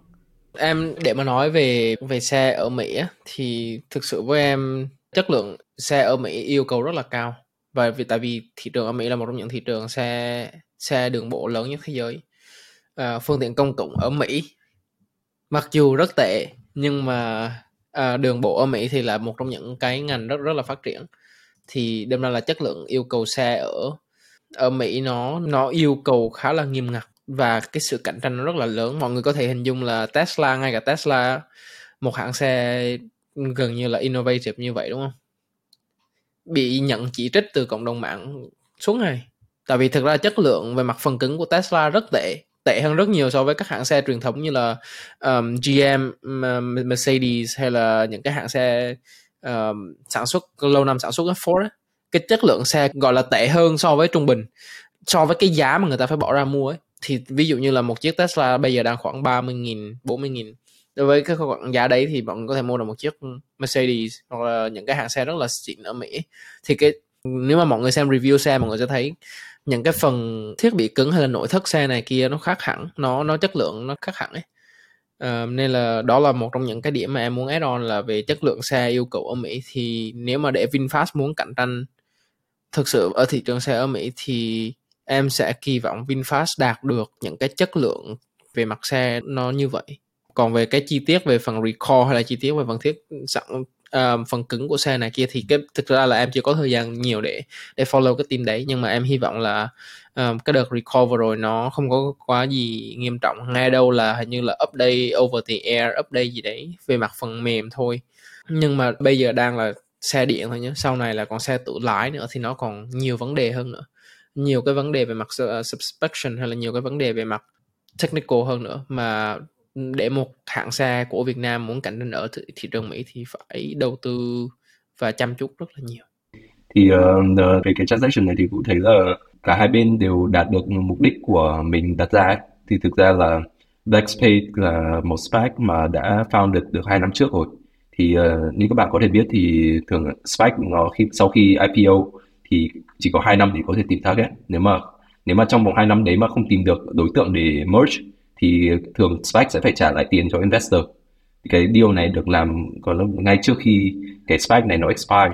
[SPEAKER 3] em để mà nói về về xe ở Mỹ thì thực sự với em chất lượng xe ở Mỹ yêu cầu rất là cao. Và vì tại vì thị trường ở Mỹ là một trong những thị trường xe xe đường bộ lớn nhất thế giới. À, phương tiện công cộng ở Mỹ mặc dù rất tệ nhưng mà à, đường bộ ở Mỹ thì là một trong những cái ngành rất rất là phát triển. Thì đâm ra là chất lượng yêu cầu xe ở ở Mỹ nó nó yêu cầu khá là nghiêm ngặt và cái sự cạnh tranh nó rất là lớn. Mọi người có thể hình dung là Tesla ngay cả Tesla một hãng xe gần như là innovative như vậy đúng không? Bị nhận chỉ trích từ cộng đồng mạng suốt ngày. Tại vì thực ra chất lượng về mặt phần cứng của Tesla rất tệ tệ hơn rất nhiều so với các hãng xe truyền thống như là um, GM, um, Mercedes hay là những cái hãng xe um, sản xuất lâu năm sản xuất Ford ấy. cái chất lượng xe gọi là tệ hơn so với trung bình so với cái giá mà người ta phải bỏ ra mua ấy thì ví dụ như là một chiếc Tesla bây giờ đang khoảng 30 nghìn 40 nghìn. Đối với cái khoảng giá đấy thì bọn có thể mua được một chiếc Mercedes hoặc là những cái hãng xe rất là xịn ở Mỹ. Thì cái nếu mà mọi người xem review xe mọi người sẽ thấy những cái phần thiết bị cứng hay là nội thất xe này kia nó khác hẳn nó nó chất lượng nó khác hẳn ấy. Uh, nên là đó là một trong những cái điểm mà em muốn add on là về chất lượng xe yêu cầu ở Mỹ. Thì nếu mà để VinFast muốn cạnh tranh thực sự ở thị trường xe ở Mỹ thì em sẽ kỳ vọng VinFast đạt được những cái chất lượng về mặt xe nó như vậy. Còn về cái chi tiết về phần recall hay là chi tiết về phần thiết sẵn uh, phần cứng của xe này kia thì cái thực ra là em chưa có thời gian nhiều để để follow cái team đấy nhưng mà em hy vọng là um, cái đợt recall vừa rồi nó không có quá gì nghiêm trọng ngay đâu là hình như là update over the air update gì đấy về mặt phần mềm thôi. Nhưng mà bây giờ đang là xe điện thôi nhé sau này là còn xe tự lái nữa thì nó còn nhiều vấn đề hơn nữa nhiều cái vấn đề về mặt subscription subspection hay là nhiều cái vấn đề về mặt technical hơn nữa mà để một hãng xe của Việt Nam muốn cạnh tranh ở thị, thị trường Mỹ thì phải đầu tư và chăm chút rất là nhiều.
[SPEAKER 5] Thì uh, về cái transaction này thì cũng thấy là cả hai bên đều đạt được mục đích của mình đặt ra ấy. Thì thực ra là Blackspade là một SPAC mà đã founded được hai năm trước rồi. Thì uh, như các bạn có thể biết thì thường SPAC nó khi sau khi IPO thì chỉ có hai năm để có thể tìm target. Nếu mà nếu mà trong vòng hai năm đấy mà không tìm được đối tượng để merge thì thường SPAC sẽ phải trả lại tiền cho investor. Cái deal này được làm còn ngay trước khi cái SPAC này nó expire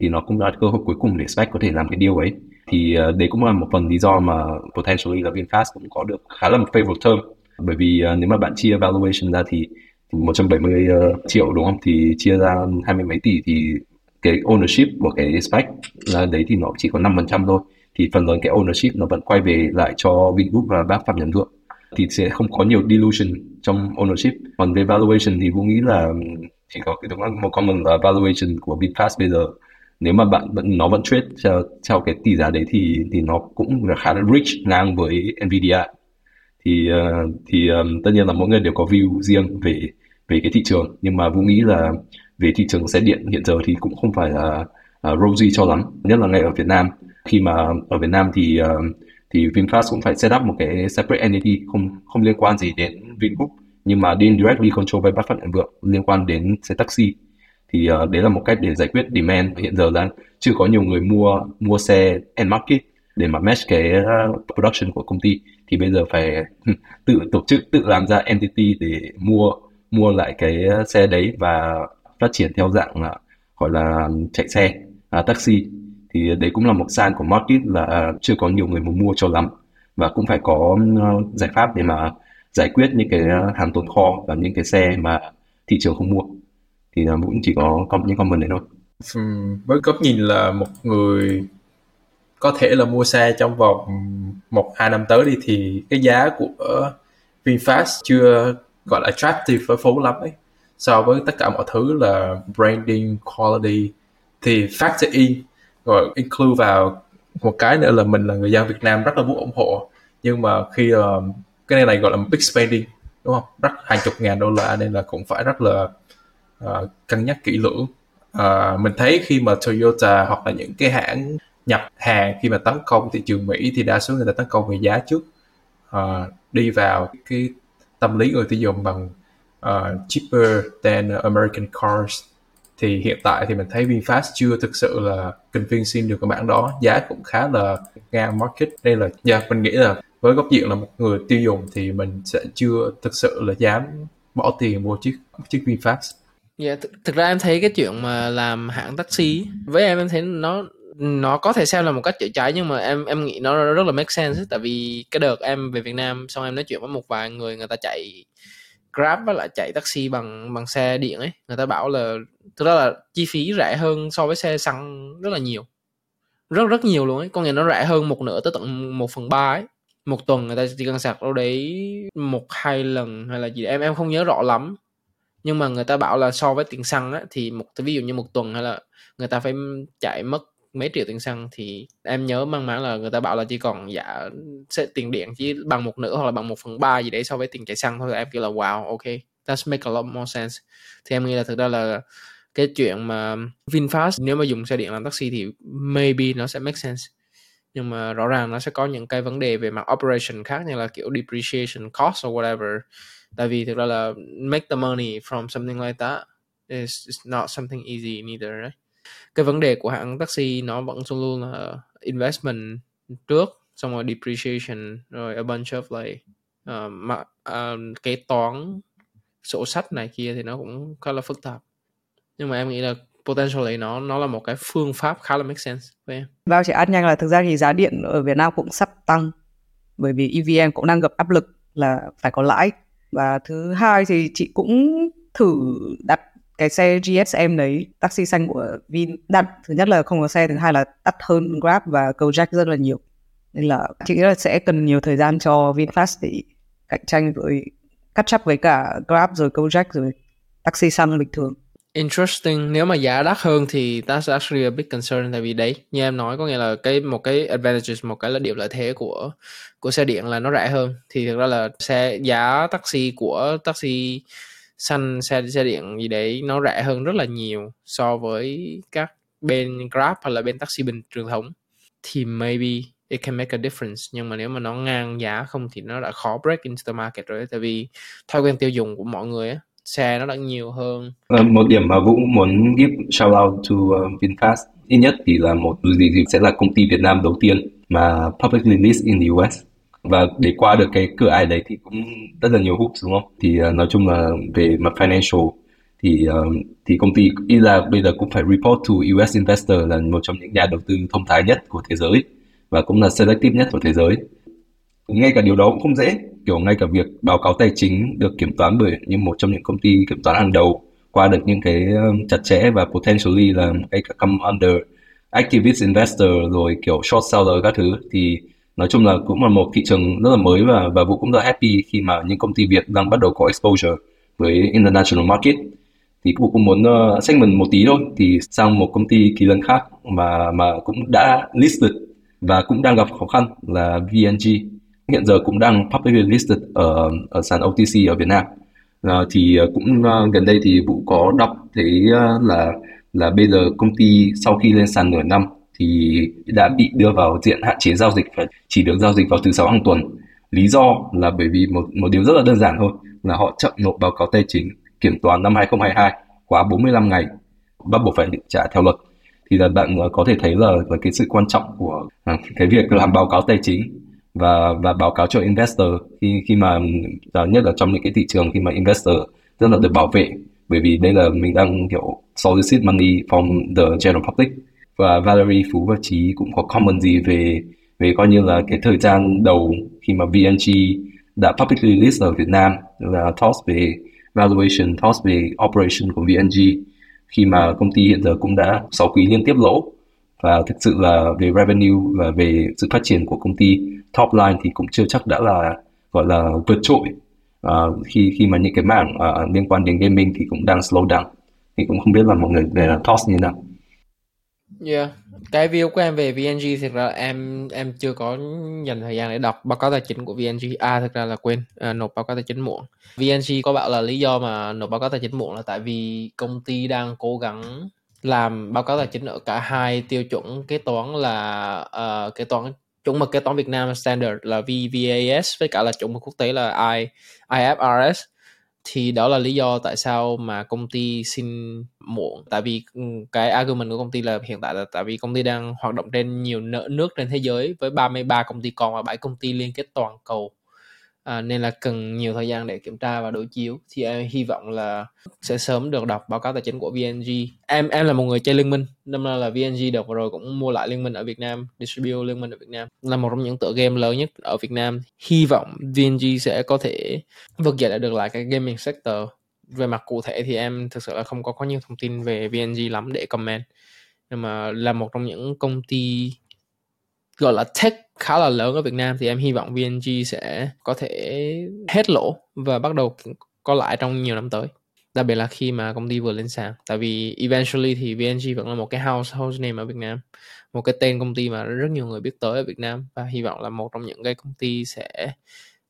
[SPEAKER 5] thì nó cũng là cơ hội cuối cùng để SPAC có thể làm cái deal ấy. Thì uh, đấy cũng là một phần lý do mà potentially là VinFast cũng có được khá là một favorable term. Bởi vì uh, nếu mà bạn chia valuation ra thì 170 uh, ờ, triệu đúng không? Thì chia ra hai mươi mấy tỷ thì cái ownership của cái SPAC là đấy thì nó chỉ có 5% thôi. Thì phần lớn cái ownership nó vẫn quay về lại cho Vingroup và bác Phạm Nhật Vượng. Thì sẽ không có nhiều dilution trong ownership. Còn về valuation thì cũng nghĩ là ừ, chỉ có cái đúng là một comment là valuation của VinFast bây giờ. Nếu mà bạn vẫn nó vẫn trade theo, theo cái tỷ giá đấy thì thì nó cũng là khá là rich ngang với Nvidia. Thì uh, thì um, tất nhiên là mỗi người đều có view riêng về về cái thị trường. Nhưng mà Vũ nghĩ là về thị trường xe điện. Hiện giờ thì cũng không phải là uh, rosy cho lắm nhất là ngay ở Việt Nam. Khi mà ở Việt Nam thì uh, thì VinFast cũng phải set up một cái separate entity không không liên quan gì đến Vingroup nhưng mà đi directly control by Buffett and Vượng liên quan đến xe taxi. Thì uh, đấy là một cách để giải quyết demand. Hiện giờ đang chưa có nhiều người mua mua xe end market để mà match cái uh, production của công ty. Thì bây giờ phải tự tổ chức tự làm ra entity để mua mua lại cái xe đấy và phát triển theo dạng là gọi là chạy xe à, taxi. Thì đấy cũng là một sign của market là à, chưa có nhiều người muốn mua cho lắm. Và cũng phải có ờ, giải pháp để mà giải quyết những cái à, hàng tồn kho và những cái xe mà thị trường không mua. Thì à, cũng chỉ có, có những comment đấy thôi.
[SPEAKER 2] Với góc nhìn là một người có thể là mua xe trong vòng một hai năm tới đi thì cái giá của VinFast chưa gọi là attractive với phố lắm ấy so với tất cả mọi thứ là branding quality thì factor in rồi include vào một cái nữa là mình là người dân Việt Nam rất là muốn ủng hộ. Nhưng mà khi uh, cái này này gọi là big spending đúng không? Rất hàng chục ngàn đô la nên là cũng phải rất là uh, cân nhắc kỹ lưỡng. Uh, mình thấy khi mà Toyota hoặc là những cái hãng nhập hàng khi mà tấn công thị trường Mỹ thì đa số người ta tấn công về giá trước. Uh, đi vào cái tâm lý người tiêu dùng bằng uh, cheaper than American cars. Thì hiện tại thì mình thấy VinFast chưa thực sự là convincing được cái bạn đó. Giá cũng khá là ngang market. Nên là yeah, mình nghĩ là với góc diện là một người tiêu dùng thì mình sẽ chưa thực sự là dám bỏ tiền mua chiếc chiếc VinFast.
[SPEAKER 3] Dạ, yeah, th- thực ra em thấy cái chuyện mà làm hãng taxi với em em thấy nó nó có thể xem là một cách chữa cháy nhưng mà em em nghĩ nó rất là make sense tại vì cái đợt em về Việt Nam xong em nói chuyện với một vài người người ta chạy Grab với lại chạy taxi bằng bằng xe điện ấy. Người ta bảo là, thực ra là chi phí rẻ hơn so với xe xăng rất là nhiều. Rất rất nhiều luôn ấy. Có nghĩa nó rẻ hơn một nửa tới tận một phần ba ấy. Một tuần người ta chỉ cần sạc đâu đấy một, hai lần hay là gì em em không nhớ rõ lắm. Nhưng mà người ta bảo là so với tiền xăng á, thì một, ví dụ như một tuần hay là người ta phải chạy mất mấy triệu tiền xăng thì em nhớ mang máng là người ta bảo là chỉ còn giả sẽ tiền điện chỉ bằng một nửa hoặc là bằng một phần ba gì đấy so với tiền chạy xăng thôi. Em kêu là wow ok that's make a lot more sense. Thì em nghĩ là thực ra là cái chuyện mà VinFast nếu mà dùng xe điện làm taxi thì maybe nó sẽ make sense. Nhưng mà rõ ràng nó sẽ có những cái vấn đề về mặt operation khác như là kiểu depreciation cost or whatever. Tại vì thực ra là make the money from something like that is, is not something easy neither right? Cái vấn đề của hãng taxi nó vẫn luôn luôn là investment trước xong rồi depreciation rồi a bunch of like uh, mà, uh, kế toán sổ sách này kia thì nó cũng khá là phức tạp nhưng mà em nghĩ là potentially nó nó là một cái phương pháp khá là make sense với em.
[SPEAKER 1] Vâng, Vào chỉ add nhanh là thực ra thì giá điện ở Việt Nam cũng sắp tăng bởi vì EVN cũng đang gặp áp lực là phải có lãi và thứ hai thì chị cũng thử đặt cái xe GSM đấy taxi xanh của Vin đắt thứ nhất là không có xe thứ hai là đắt hơn Grab và Gojek rất là nhiều. Nên là chị nghĩ là sẽ cần nhiều thời gian cho VinFast để cạnh tranh với cắt chấp với cả Grab rồi Gojek rồi taxi xanh bình thường.
[SPEAKER 3] Interesting, nếu mà giá đắt hơn thì that's actually a big concern tại vì đấy, như em nói có nghĩa là cái một cái advantages, một cái là điểm lợi thế của của xe điện là nó rẻ hơn. Thì thực ra là xe giá taxi của taxi xanh xe xe điện gì đấy nó rẻ hơn rất là nhiều so với các bên Grab hoặc là bên taxi bình truyền thống. Thì maybe it can make a difference, nhưng mà nếu mà nó ngang giá không thì nó đã khó break into the market rồi tại vì thói quen tiêu dùng của mọi người á, xe nó đã nhiều hơn.
[SPEAKER 5] Ờ, một điểm mà Vũ muốn give shout out to ờ, VinFast ít nhất thì là một gì thì sẽ là công ty Việt Nam đầu tiên mà publicly list in the US và để qua được cái cửa ải đấy thì cũng rất là nhiều hoops đúng không? Thì uh, nói chung là về mặt financial thì uh, thì công ty ý là bây giờ cũng phải report to US investor là một trong những nhà đầu tư thông thái nhất của thế giới và cũng là selective nhất của thế giới. Ngay cả điều đó cũng không dễ kiểu ngay cả việc báo cáo tài chính được kiểm toán bởi như một trong những công ty kiểm toán hàng đầu qua được những cái ờ, chặt chẽ và potentially là ngay cả come under activist investor rồi kiểu short seller các thứ thì nói chung là cũng là một thị trường rất là mới và và vũ cũng rất happy khi mà những công ty Việt đang bắt đầu có exposure với international market. Thì vũ cũng muốn uh, segment một tí thôi thì sang một công ty kỳ lân khác mà mà cũng đã listed và cũng đang gặp khó khăn là VNG hiện giờ cũng đang publicly listed ở ở sàn OTC ở Việt Nam. À, thì ờ, cũng uh, gần đây thì Vũ có đọc thấy uh, là là bây giờ công ty sau khi lên sàn nửa năm thì đã bị đưa vào diện hạn chế giao dịch và chỉ được giao dịch vào thứ sáu hàng tuần. Lý do là bởi vì một một điều rất là đơn giản thôi là họ chậm nộp báo cáo tài chính kiểm toán năm 2022 quá 45 ngày bắt buộc phải trả theo luật. Thì là bạn à, có thể thấy là, là cái sự quan trọng của à, cái việc làm báo cáo tài chính và và báo cáo cho investor khi khi mà à, nhất là trong những cái thị trường khi mà investor rất là được bảo vệ. Bởi vì đây là mình đang kiểu solicit money from the general public và Valerie Phú và Trí cũng có comment gì về về coi như là cái thời gian đầu khi mà VNG đã publicly list ở Việt Nam là thoughts về valuation, thoughts về operation của VNG khi mà công ty hiện giờ cũng đã 6 quý liên tiếp lỗ. Và thực sự là về revenue và về sự phát triển của công ty top line thì cũng chưa chắc đã là gọi là vượt trội. Uh, khi khi mà những cái mảng uh, liên quan đến gaming thì cũng đang slow down. Thì cũng không biết là mọi người về là toss như nào.
[SPEAKER 3] Yeah, cái view của em về VNG thực ra em em chưa có dành thời gian để đọc báo cáo tài chính của VNG. À thực ra là quên à, nộp báo cáo tài chính muộn. VNG có bảo là lý do mà nộp báo cáo tài chính muộn là tại vì công ty đang cố gắng làm báo cáo tài chính ở cả hai tiêu chuẩn kế toán là uh, kế toán chuẩn mực kế toán Việt Nam standard là VVAS với cả là chuẩn mực quốc tế là I IFRS thì đó là lý do tại sao mà công ty xin muộn. Tại vì ừ, cái argument của công ty là hiện tại là tại vì công ty đang hoạt động trên nhiều nợ nước trên thế giới với 33 công ty con và 7 công ty liên kết toàn cầu à, nên là cần nhiều thời gian để kiểm tra và đối chiếu. Thì em hy vọng là sẽ sớm được đọc báo cáo tài chính của VNG em em là một người chơi liên minh năm nay là VNG được rồi cũng mua lại liên minh ở Việt Nam distribute liên minh ở Việt Nam. Là một trong những tựa game lớn nhất ở Việt Nam. Hy vọng VNG sẽ có thể vực dậy lại được lại cái gaming sector. Về mặt cụ thể thì em thực sự là không có có nhiều thông tin về VNG lắm để comment. Nhưng mà là một trong những công ty gọi là tech khá là lớn ở Việt Nam thì em hy vọng VNG sẽ có thể hết lỗ và bắt đầu có lãi trong nhiều năm tới. Đặc biệt là khi mà công ty vừa lên sàn. Tại vì eventually thì VNG vẫn là một cái household name ở Việt Nam. Một cái tên công ty mà rất nhiều người biết tới ở Việt Nam. Và hy vọng là một trong những cái công ty sẽ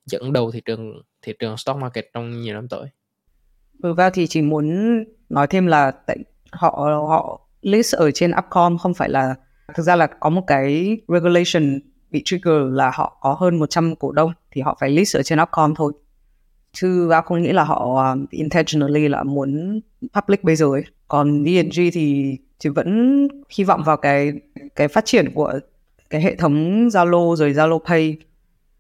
[SPEAKER 3] dẫn đầu thị trường thị trường stock market trong nhiều năm tới.
[SPEAKER 1] Vừa ra thì chỉ muốn nói thêm là tại họ họ list ở trên Upcom không phải là thực ra là có một cái regulation bị trigger là họ có hơn 100 cổ đông thì họ phải list ở trên Upcom thôi. Chứ vào không nghĩ là họ um, intentionally là muốn public bây giờ ấy. Còn VNG thì chỉ vẫn hy vọng vào cái cái phát triển của cái hệ thống Zalo rồi Zalo Pay.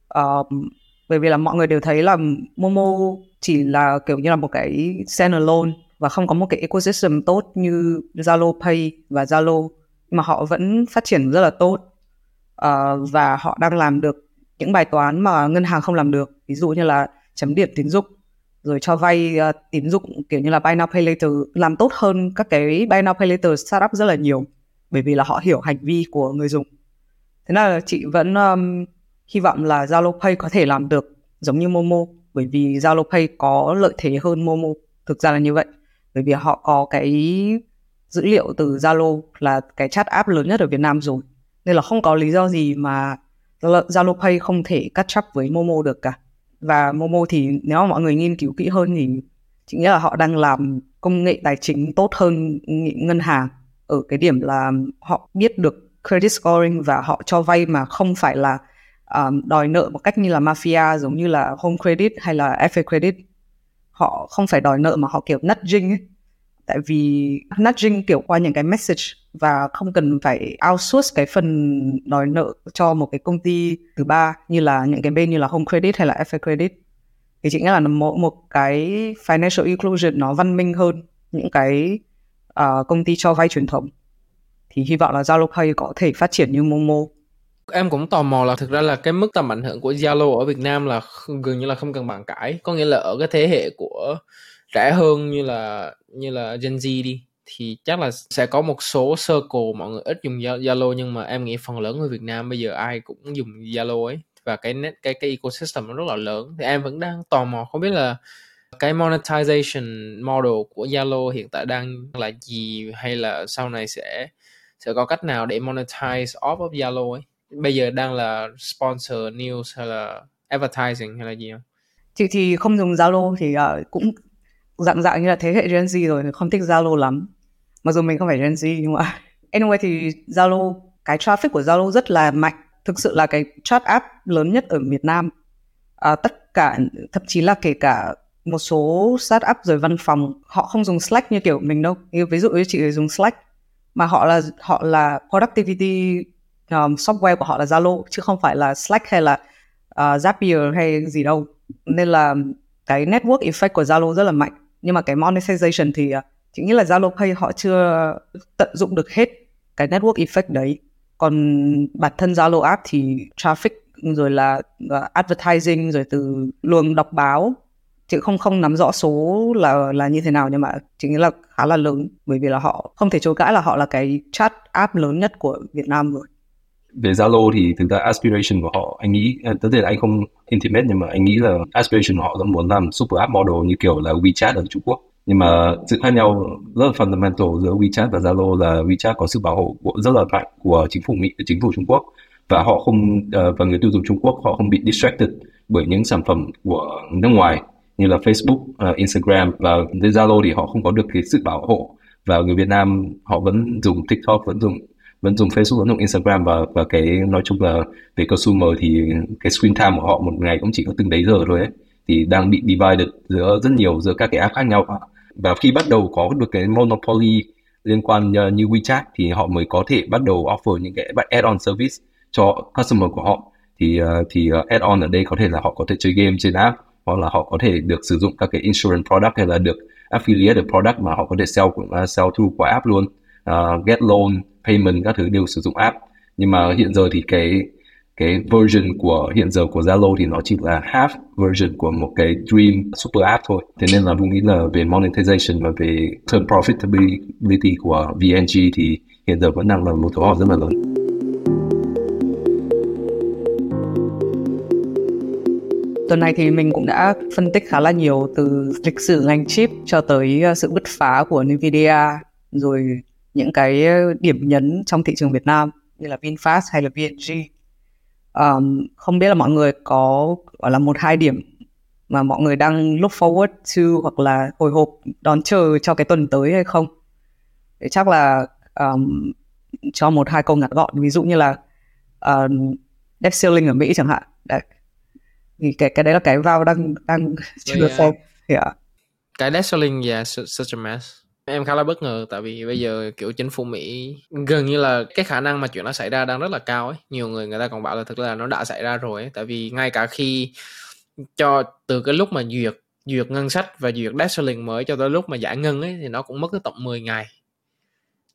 [SPEAKER 1] Um, bởi vì là mọi người đều thấy là Momo chỉ là kiểu như là một cái standalone và không có một cái ecosystem tốt như Zalo Pay và Zalo mà họ vẫn phát triển rất là tốt. Uh, và họ đang làm được những bài toán mà ngân hàng không làm được ví dụ như là chấm điểm tín dụng rồi cho vay uh, tín dụng kiểu như là buy now pay later làm tốt hơn các cái buy now pay later startup rất là nhiều bởi vì là họ hiểu hành vi của người dùng. Thế là chị vẫn um, hy vọng là Zalo Pay có thể làm được giống như Momo bởi vì Zalo Pay có lợi thế hơn Momo thực ra là như vậy bởi vì họ có cái dữ liệu từ Zalo là cái chat app lớn nhất ở Việt Nam rồi. Nên là không có lý do gì mà Zalo Pay không thể catch up với Momo được cả. Và Momo thì nếu mà mọi người nghiên cứu kỹ hơn thì chị nghĩ là họ đang làm công nghệ tài chính tốt hơn ngân hàng. Ở cái điểm là họ biết được credit scoring và họ cho vay mà không phải là um, đòi nợ một cách như là mafia giống như là home credit hay là FA credit. Họ không phải đòi nợ mà họ kiểu nudging ấy tại vì nudging kiểu qua những cái message và không cần phải outsource cái phần đòi nợ cho một cái công ty thứ ba như là những cái bên như là home credit hay là FA credit thì chính là một một cái financial inclusion nó văn minh hơn những cái uh, công ty cho vay truyền thống. Thì hy vọng là Zalo Pay có thể phát triển như Momo.
[SPEAKER 3] Em cũng tò mò là thực ra là cái mức tầm ảnh hưởng của Zalo ở Việt Nam là gần như là không cần bàn cãi. Có nghĩa là ở cái thế hệ của trẻ hơn như là như là Gen Z đi thì chắc là sẽ có một số circle mọi người ít dùng Zalo nhưng mà em nghĩ phần lớn người Việt Nam bây giờ ai cũng dùng Zalo ấy. Và cái net cái cái ecosystem nó rất là lớn. Thì em vẫn đang tò mò không biết là cái monetization model của Zalo hiện tại đang là gì hay là sau này sẽ sẽ có cách nào để monetize off of Zalo ấy. Bây giờ đang là sponsor news hay là advertising hay là gì không?
[SPEAKER 1] Chị thì không dùng Zalo thì uh, cũng dạng dạng như là thế hệ Gen Z rồi không thích Zalo lắm. Mặc dù mình không phải Gen Z nhưng mà anyway thì Zalo cái traffic của Zalo rất là mạnh. Thực sự là cái chat app lớn nhất ở Việt Nam. À, tất cả thậm chí là kể cả một số startup rồi văn phòng họ không dùng Slack như kiểu mình đâu. Ví dụ như chị dùng Slack mà họ là họ là productivity um, software của họ là Zalo chứ không phải là Slack hay là uh, Zapier hay gì đâu. Nên là cái network effect của Zalo rất là mạnh nhưng mà cái monetization thì uh, chị nghĩ là Zalo Pay họ chưa tận dụng được hết cái network effect đấy. Còn bản thân Zalo app thì traffic rồi là à, advertising rồi từ luồng đọc báo chị không không nắm rõ số là là như thế nào nhưng mà chị nghĩ là khá là lớn. Bởi vì là họ không thể chối cãi là họ là cái chat app lớn nhất của Việt Nam rồi
[SPEAKER 5] về Zalo thì thực ra aspiration của họ anh nghĩ à, tất nhiên là anh không intimate nhưng mà anh nghĩ là aspiration của họ là muốn làm super app model như kiểu là WeChat ở Trung Quốc. Nhưng mà sự khác nhau rất là fundamental giữa WeChat và Zalo là WeChat có sự bảo hộ của, rất là mạnh của chính phủ Mỹ, chính phủ Trung Quốc. Và họ không uh, và người tiêu dùng Trung Quốc họ không bị distracted bởi những sản phẩm của nước ngoài như là Facebook, uh, Instagram. Và Zalo thì họ không có được cái sự bảo hộ. Và người Việt Nam họ vẫn dùng TikTok vẫn dùng vẫn dùng Facebook, vẫn dùng Instagram và và cái, nói chung là về consumer thì cái screen time của họ một ngày cũng chỉ có từng đấy giờ thôi ấy. Thì đang bị divided giữa rất nhiều, giữa các cái app khác nhau. Và khi bắt đầu có được cái monopoly liên quan ờ, như WeChat thì họ mới có thể bắt đầu offer những cái add-on service cho customer của họ. Thì ờ, thì ờ, add-on ở đây có thể là họ có thể chơi game trên app, hoặc là họ có thể được sử dụng các cái insurance product hay là được affiliate được product mà họ có thể sell cũng sell through qua app luôn uh, get loan payment các thứ đều sử dụng app. Nhưng mà hiện giờ thì cái cái version của hiện giờ của Zalo thì nó chỉ là half version của một cái dream super app thôi. Thế nên là Vũ nghĩ là về monetization và về term profitability của VNG thì hiện giờ vẫn đang là một dấu hỏi rất là lớn.
[SPEAKER 1] Tuần này thì mình cũng đã phân tích khá là nhiều từ lịch sử ngành chip cho tới ờ, sự bứt phá của Nvidia rồi những cái điểm nhấn trong thị trường Việt Nam như là VinFast hay là VNG um, không biết là mọi người có gọi là một hai điểm mà mọi người đang look forward to hoặc là hồi hộp đón chờ cho cái tuần tới hay không? Để chắc là um, cho một hai câu ngắn gọn ví dụ như là um, debt ceiling ở Mỹ chẳng hạn. Đấy. thì cái cái đấy là cái vào đang đang chưa được yeah.
[SPEAKER 3] cái debt ceiling yeah such a mess em khá là bất ngờ, tại vì bây giờ, kiểu, chính phủ Mỹ gần như là cái khả năng mà chuyện nó xảy ra đang rất là cao ấy. Nhiều người người ta còn bảo là thực là nó đã xảy ra rồi ấy. Tại vì ngay cả khi cho, từ cái lúc mà duyệt duyệt ngân sách và duyệt debt mới cho tới lúc mà giải ngân ấy, thì nó cũng mất tới tận 10 ngày.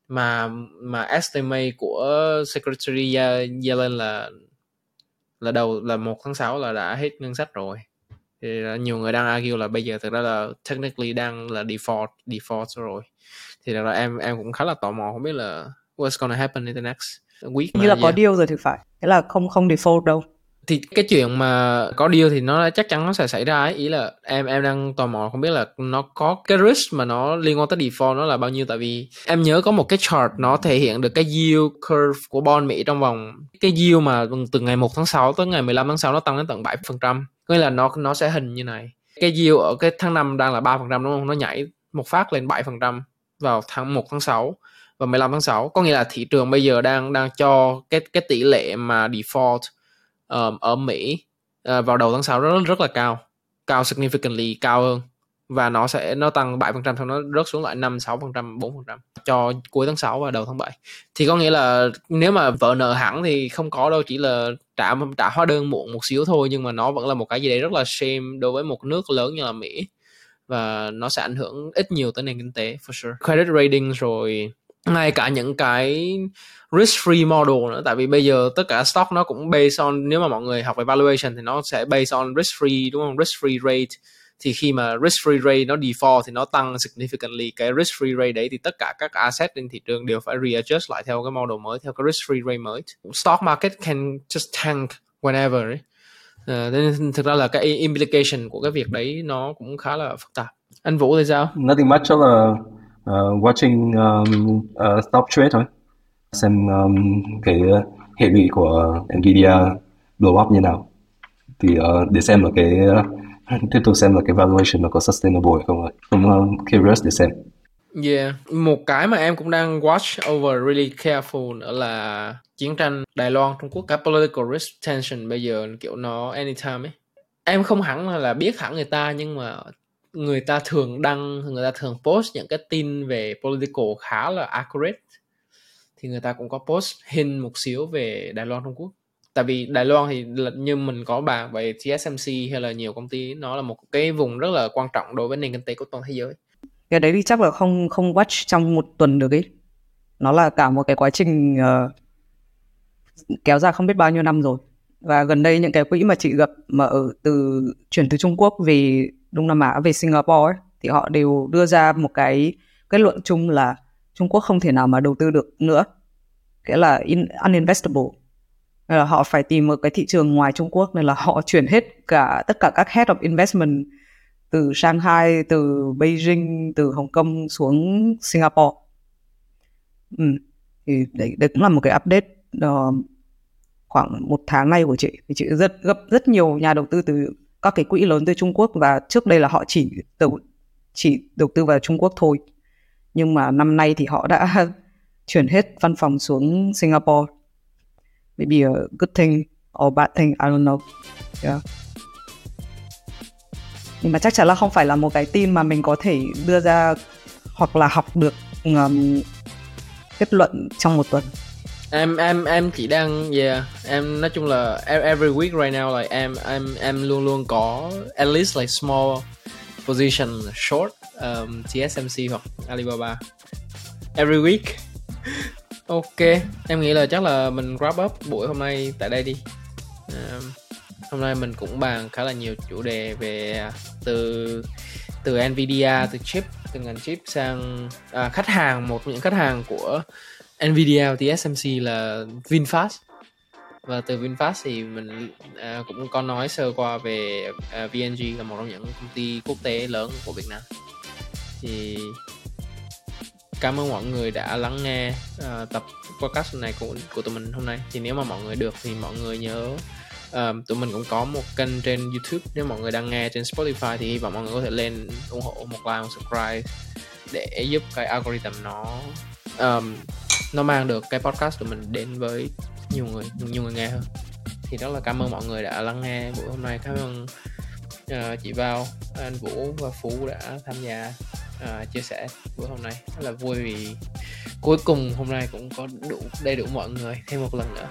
[SPEAKER 3] Mà mà estimate của Secretary Yellen là là đầu, là một tháng 6 là đã hết ngân sách rồi thì nhiều người đang argue là bây giờ thực ra là technically đang là default default rồi. Thì là em em cũng khá là tò mò không biết là what's gonna happen in the next week
[SPEAKER 1] như là có deal rồi thì phải. Thế là không không default đâu.
[SPEAKER 3] Thì cái chuyện mà có deal thì nó chắc chắn nó sẽ xảy ra ấy. Ý là em em đang tò mò không biết là nó có cái risk mà nó liên quan tới default nó là bao nhiêu. Tại vì em nhớ có một cái chart nó thể hiện được cái yield curve của bond Mỹ trong vòng cái yield mà từ ngày 1 tháng 6 tới ngày 15 tháng 6 nó tăng đến tận 7% có nghĩa là nó nó sẽ hình như này. Cái yield ở cái tháng 5 đang là 3% đúng không? Nó nhảy một phát lên 7% vào tháng 1 tháng 6 và 15 tháng 6 có nghĩa là thị trường bây giờ đang đang cho cái cái tỷ lệ mà default um, ở Mỹ uh, vào đầu tháng 6 rất rất là cao cao significantly cao hơn và nó sẽ, nó tăng 7% sau nó rớt xuống lại 5 6% 4% cho cuối tháng 6 và đầu tháng 7. Thì có nghĩa là nếu mà vợ nợ hẳn thì không có đâu, chỉ là trả trả hóa đơn muộn một xíu thôi, nhưng mà nó vẫn là một cái gì đấy rất là shame đối với một nước lớn như là Mỹ và nó sẽ ảnh hưởng ít nhiều tới nền kinh tế, for sure. Credit rating rồi ngay cả những cái risk free model nữa, tại vì bây giờ tất cả stock nó cũng based on, nếu mà mọi người học về valuation thì nó sẽ based on risk free đúng không risk free rate thì khi mà risk free rate nó default thì nó tăng significantly. Cái risk free rate đấy thì tất cả các asset trên thị trường đều phải readjust lại theo cái model mới theo cái risk free rate mới. Stock market can just tank whenever ấy. Uh, nên thực ra là cái implication của cái việc đấy nó cũng khá là phức tạp. Anh Vũ thì sao?
[SPEAKER 5] Nothing much là uh, ờ, ờ, watching um, uh, stock trade thôi. Xem um, cái hệ lụy của Nvidia blow up như nào. Thì uh, để xem là cái uh, tiếp tục xem là cái valuation nó có sustainable hay không cũng uh, curious để xem.
[SPEAKER 3] Yeah, một cái mà em cũng đang watch over really careful nữa là chiến tranh Đài Loan Trung Quốc cái political risk tension bây giờ kiểu nó anytime ấy. Em không hẳn là biết hẳn người ta nhưng mà người ta thường đăng người ta thường post những cái tin về political khá là accurate. Thì người ta cũng có post hình một xíu về Đài Loan Trung Quốc tại vì Đài Loan thì như mình có bàn về TSMC hay là nhiều công ty nó là một cái vùng rất là quan trọng đối với nền kinh tế của toàn thế giới.
[SPEAKER 1] Cái đấy thì chắc là không không watch trong một tuần được ấy. Nó là cả một cái quá trình uh, kéo dài không biết bao nhiêu năm rồi. Và gần đây những cái quỹ mà chị gặp mà ở từ chuyển từ Trung Quốc về Đông Nam Á về Singapore ấy, thì họ đều đưa ra một cái kết luận chung là Trung Quốc không thể nào mà đầu tư được nữa. Nghĩa là in, uninvestable nên là họ phải tìm một cái thị trường ngoài Trung Quốc nên là họ chuyển hết cả tất cả các head of investment từ Shanghai, từ Beijing, từ Hồng Kông xuống Singapore. Ừ. Thì đấy, đấy cũng là một cái update uh, khoảng một tháng nay của chị. Thì chị rất gặp rất nhiều nhà đầu tư từ các cái quỹ lớn từ Trung Quốc và trước đây là họ chỉ đầu chỉ đầu tư vào Trung Quốc thôi. Nhưng mà năm nay thì họ đã chuyển hết văn phòng xuống Singapore maybe a good thing or bad thing, I don't know. Yeah. Nhưng mà chắc chắn là không phải là một cái tin mà mình có thể đưa ra hoặc là học được um, kết luận trong một tuần.
[SPEAKER 3] em em em chỉ đang yeah em nói chung là e-, every week right now like em em em luôn luôn có at least like small position short um, TSMC hoặc Alibaba every week ok em nghĩ là chắc là mình wrap up buổi hôm nay tại đây đi. À, hôm nay mình cũng bàn khá là nhiều chủ đề về à, từ từ Nvidia từ chip từ ngành chip sang à, khách hàng. Một những khách hàng của Nvidia thì TSMC là VinFast. Và từ VinFast thì mình à, cũng có nói sơ qua về à, VNG là một trong những công ty quốc tế lớn của Việt Nam. Thì cảm ơn mọi người đã lắng nghe uh, tập podcast này của của tụi mình hôm nay. Thì nếu mà mọi người được thì mọi người nhớ uh, tụi mình cũng có một kênh trên YouTube. Nếu mọi người đang nghe trên Spotify thì hy vọng mọi người có thể lên ủng hộ một like một subscribe để giúp cái algorithm nó um, nó mang được cái podcast của mình đến với nhiều người nhiều người nghe hơn. Thì rất là cảm ơn mọi người đã lắng nghe buổi hôm nay. Cảm ơn uh, chị Vào anh Vũ và Phú đã tham gia uh, chia sẻ buổi hôm nay. Rất là vui vì cuối cùng hôm nay cũng có đủ đầy đủ mọi người thêm một lần nữa.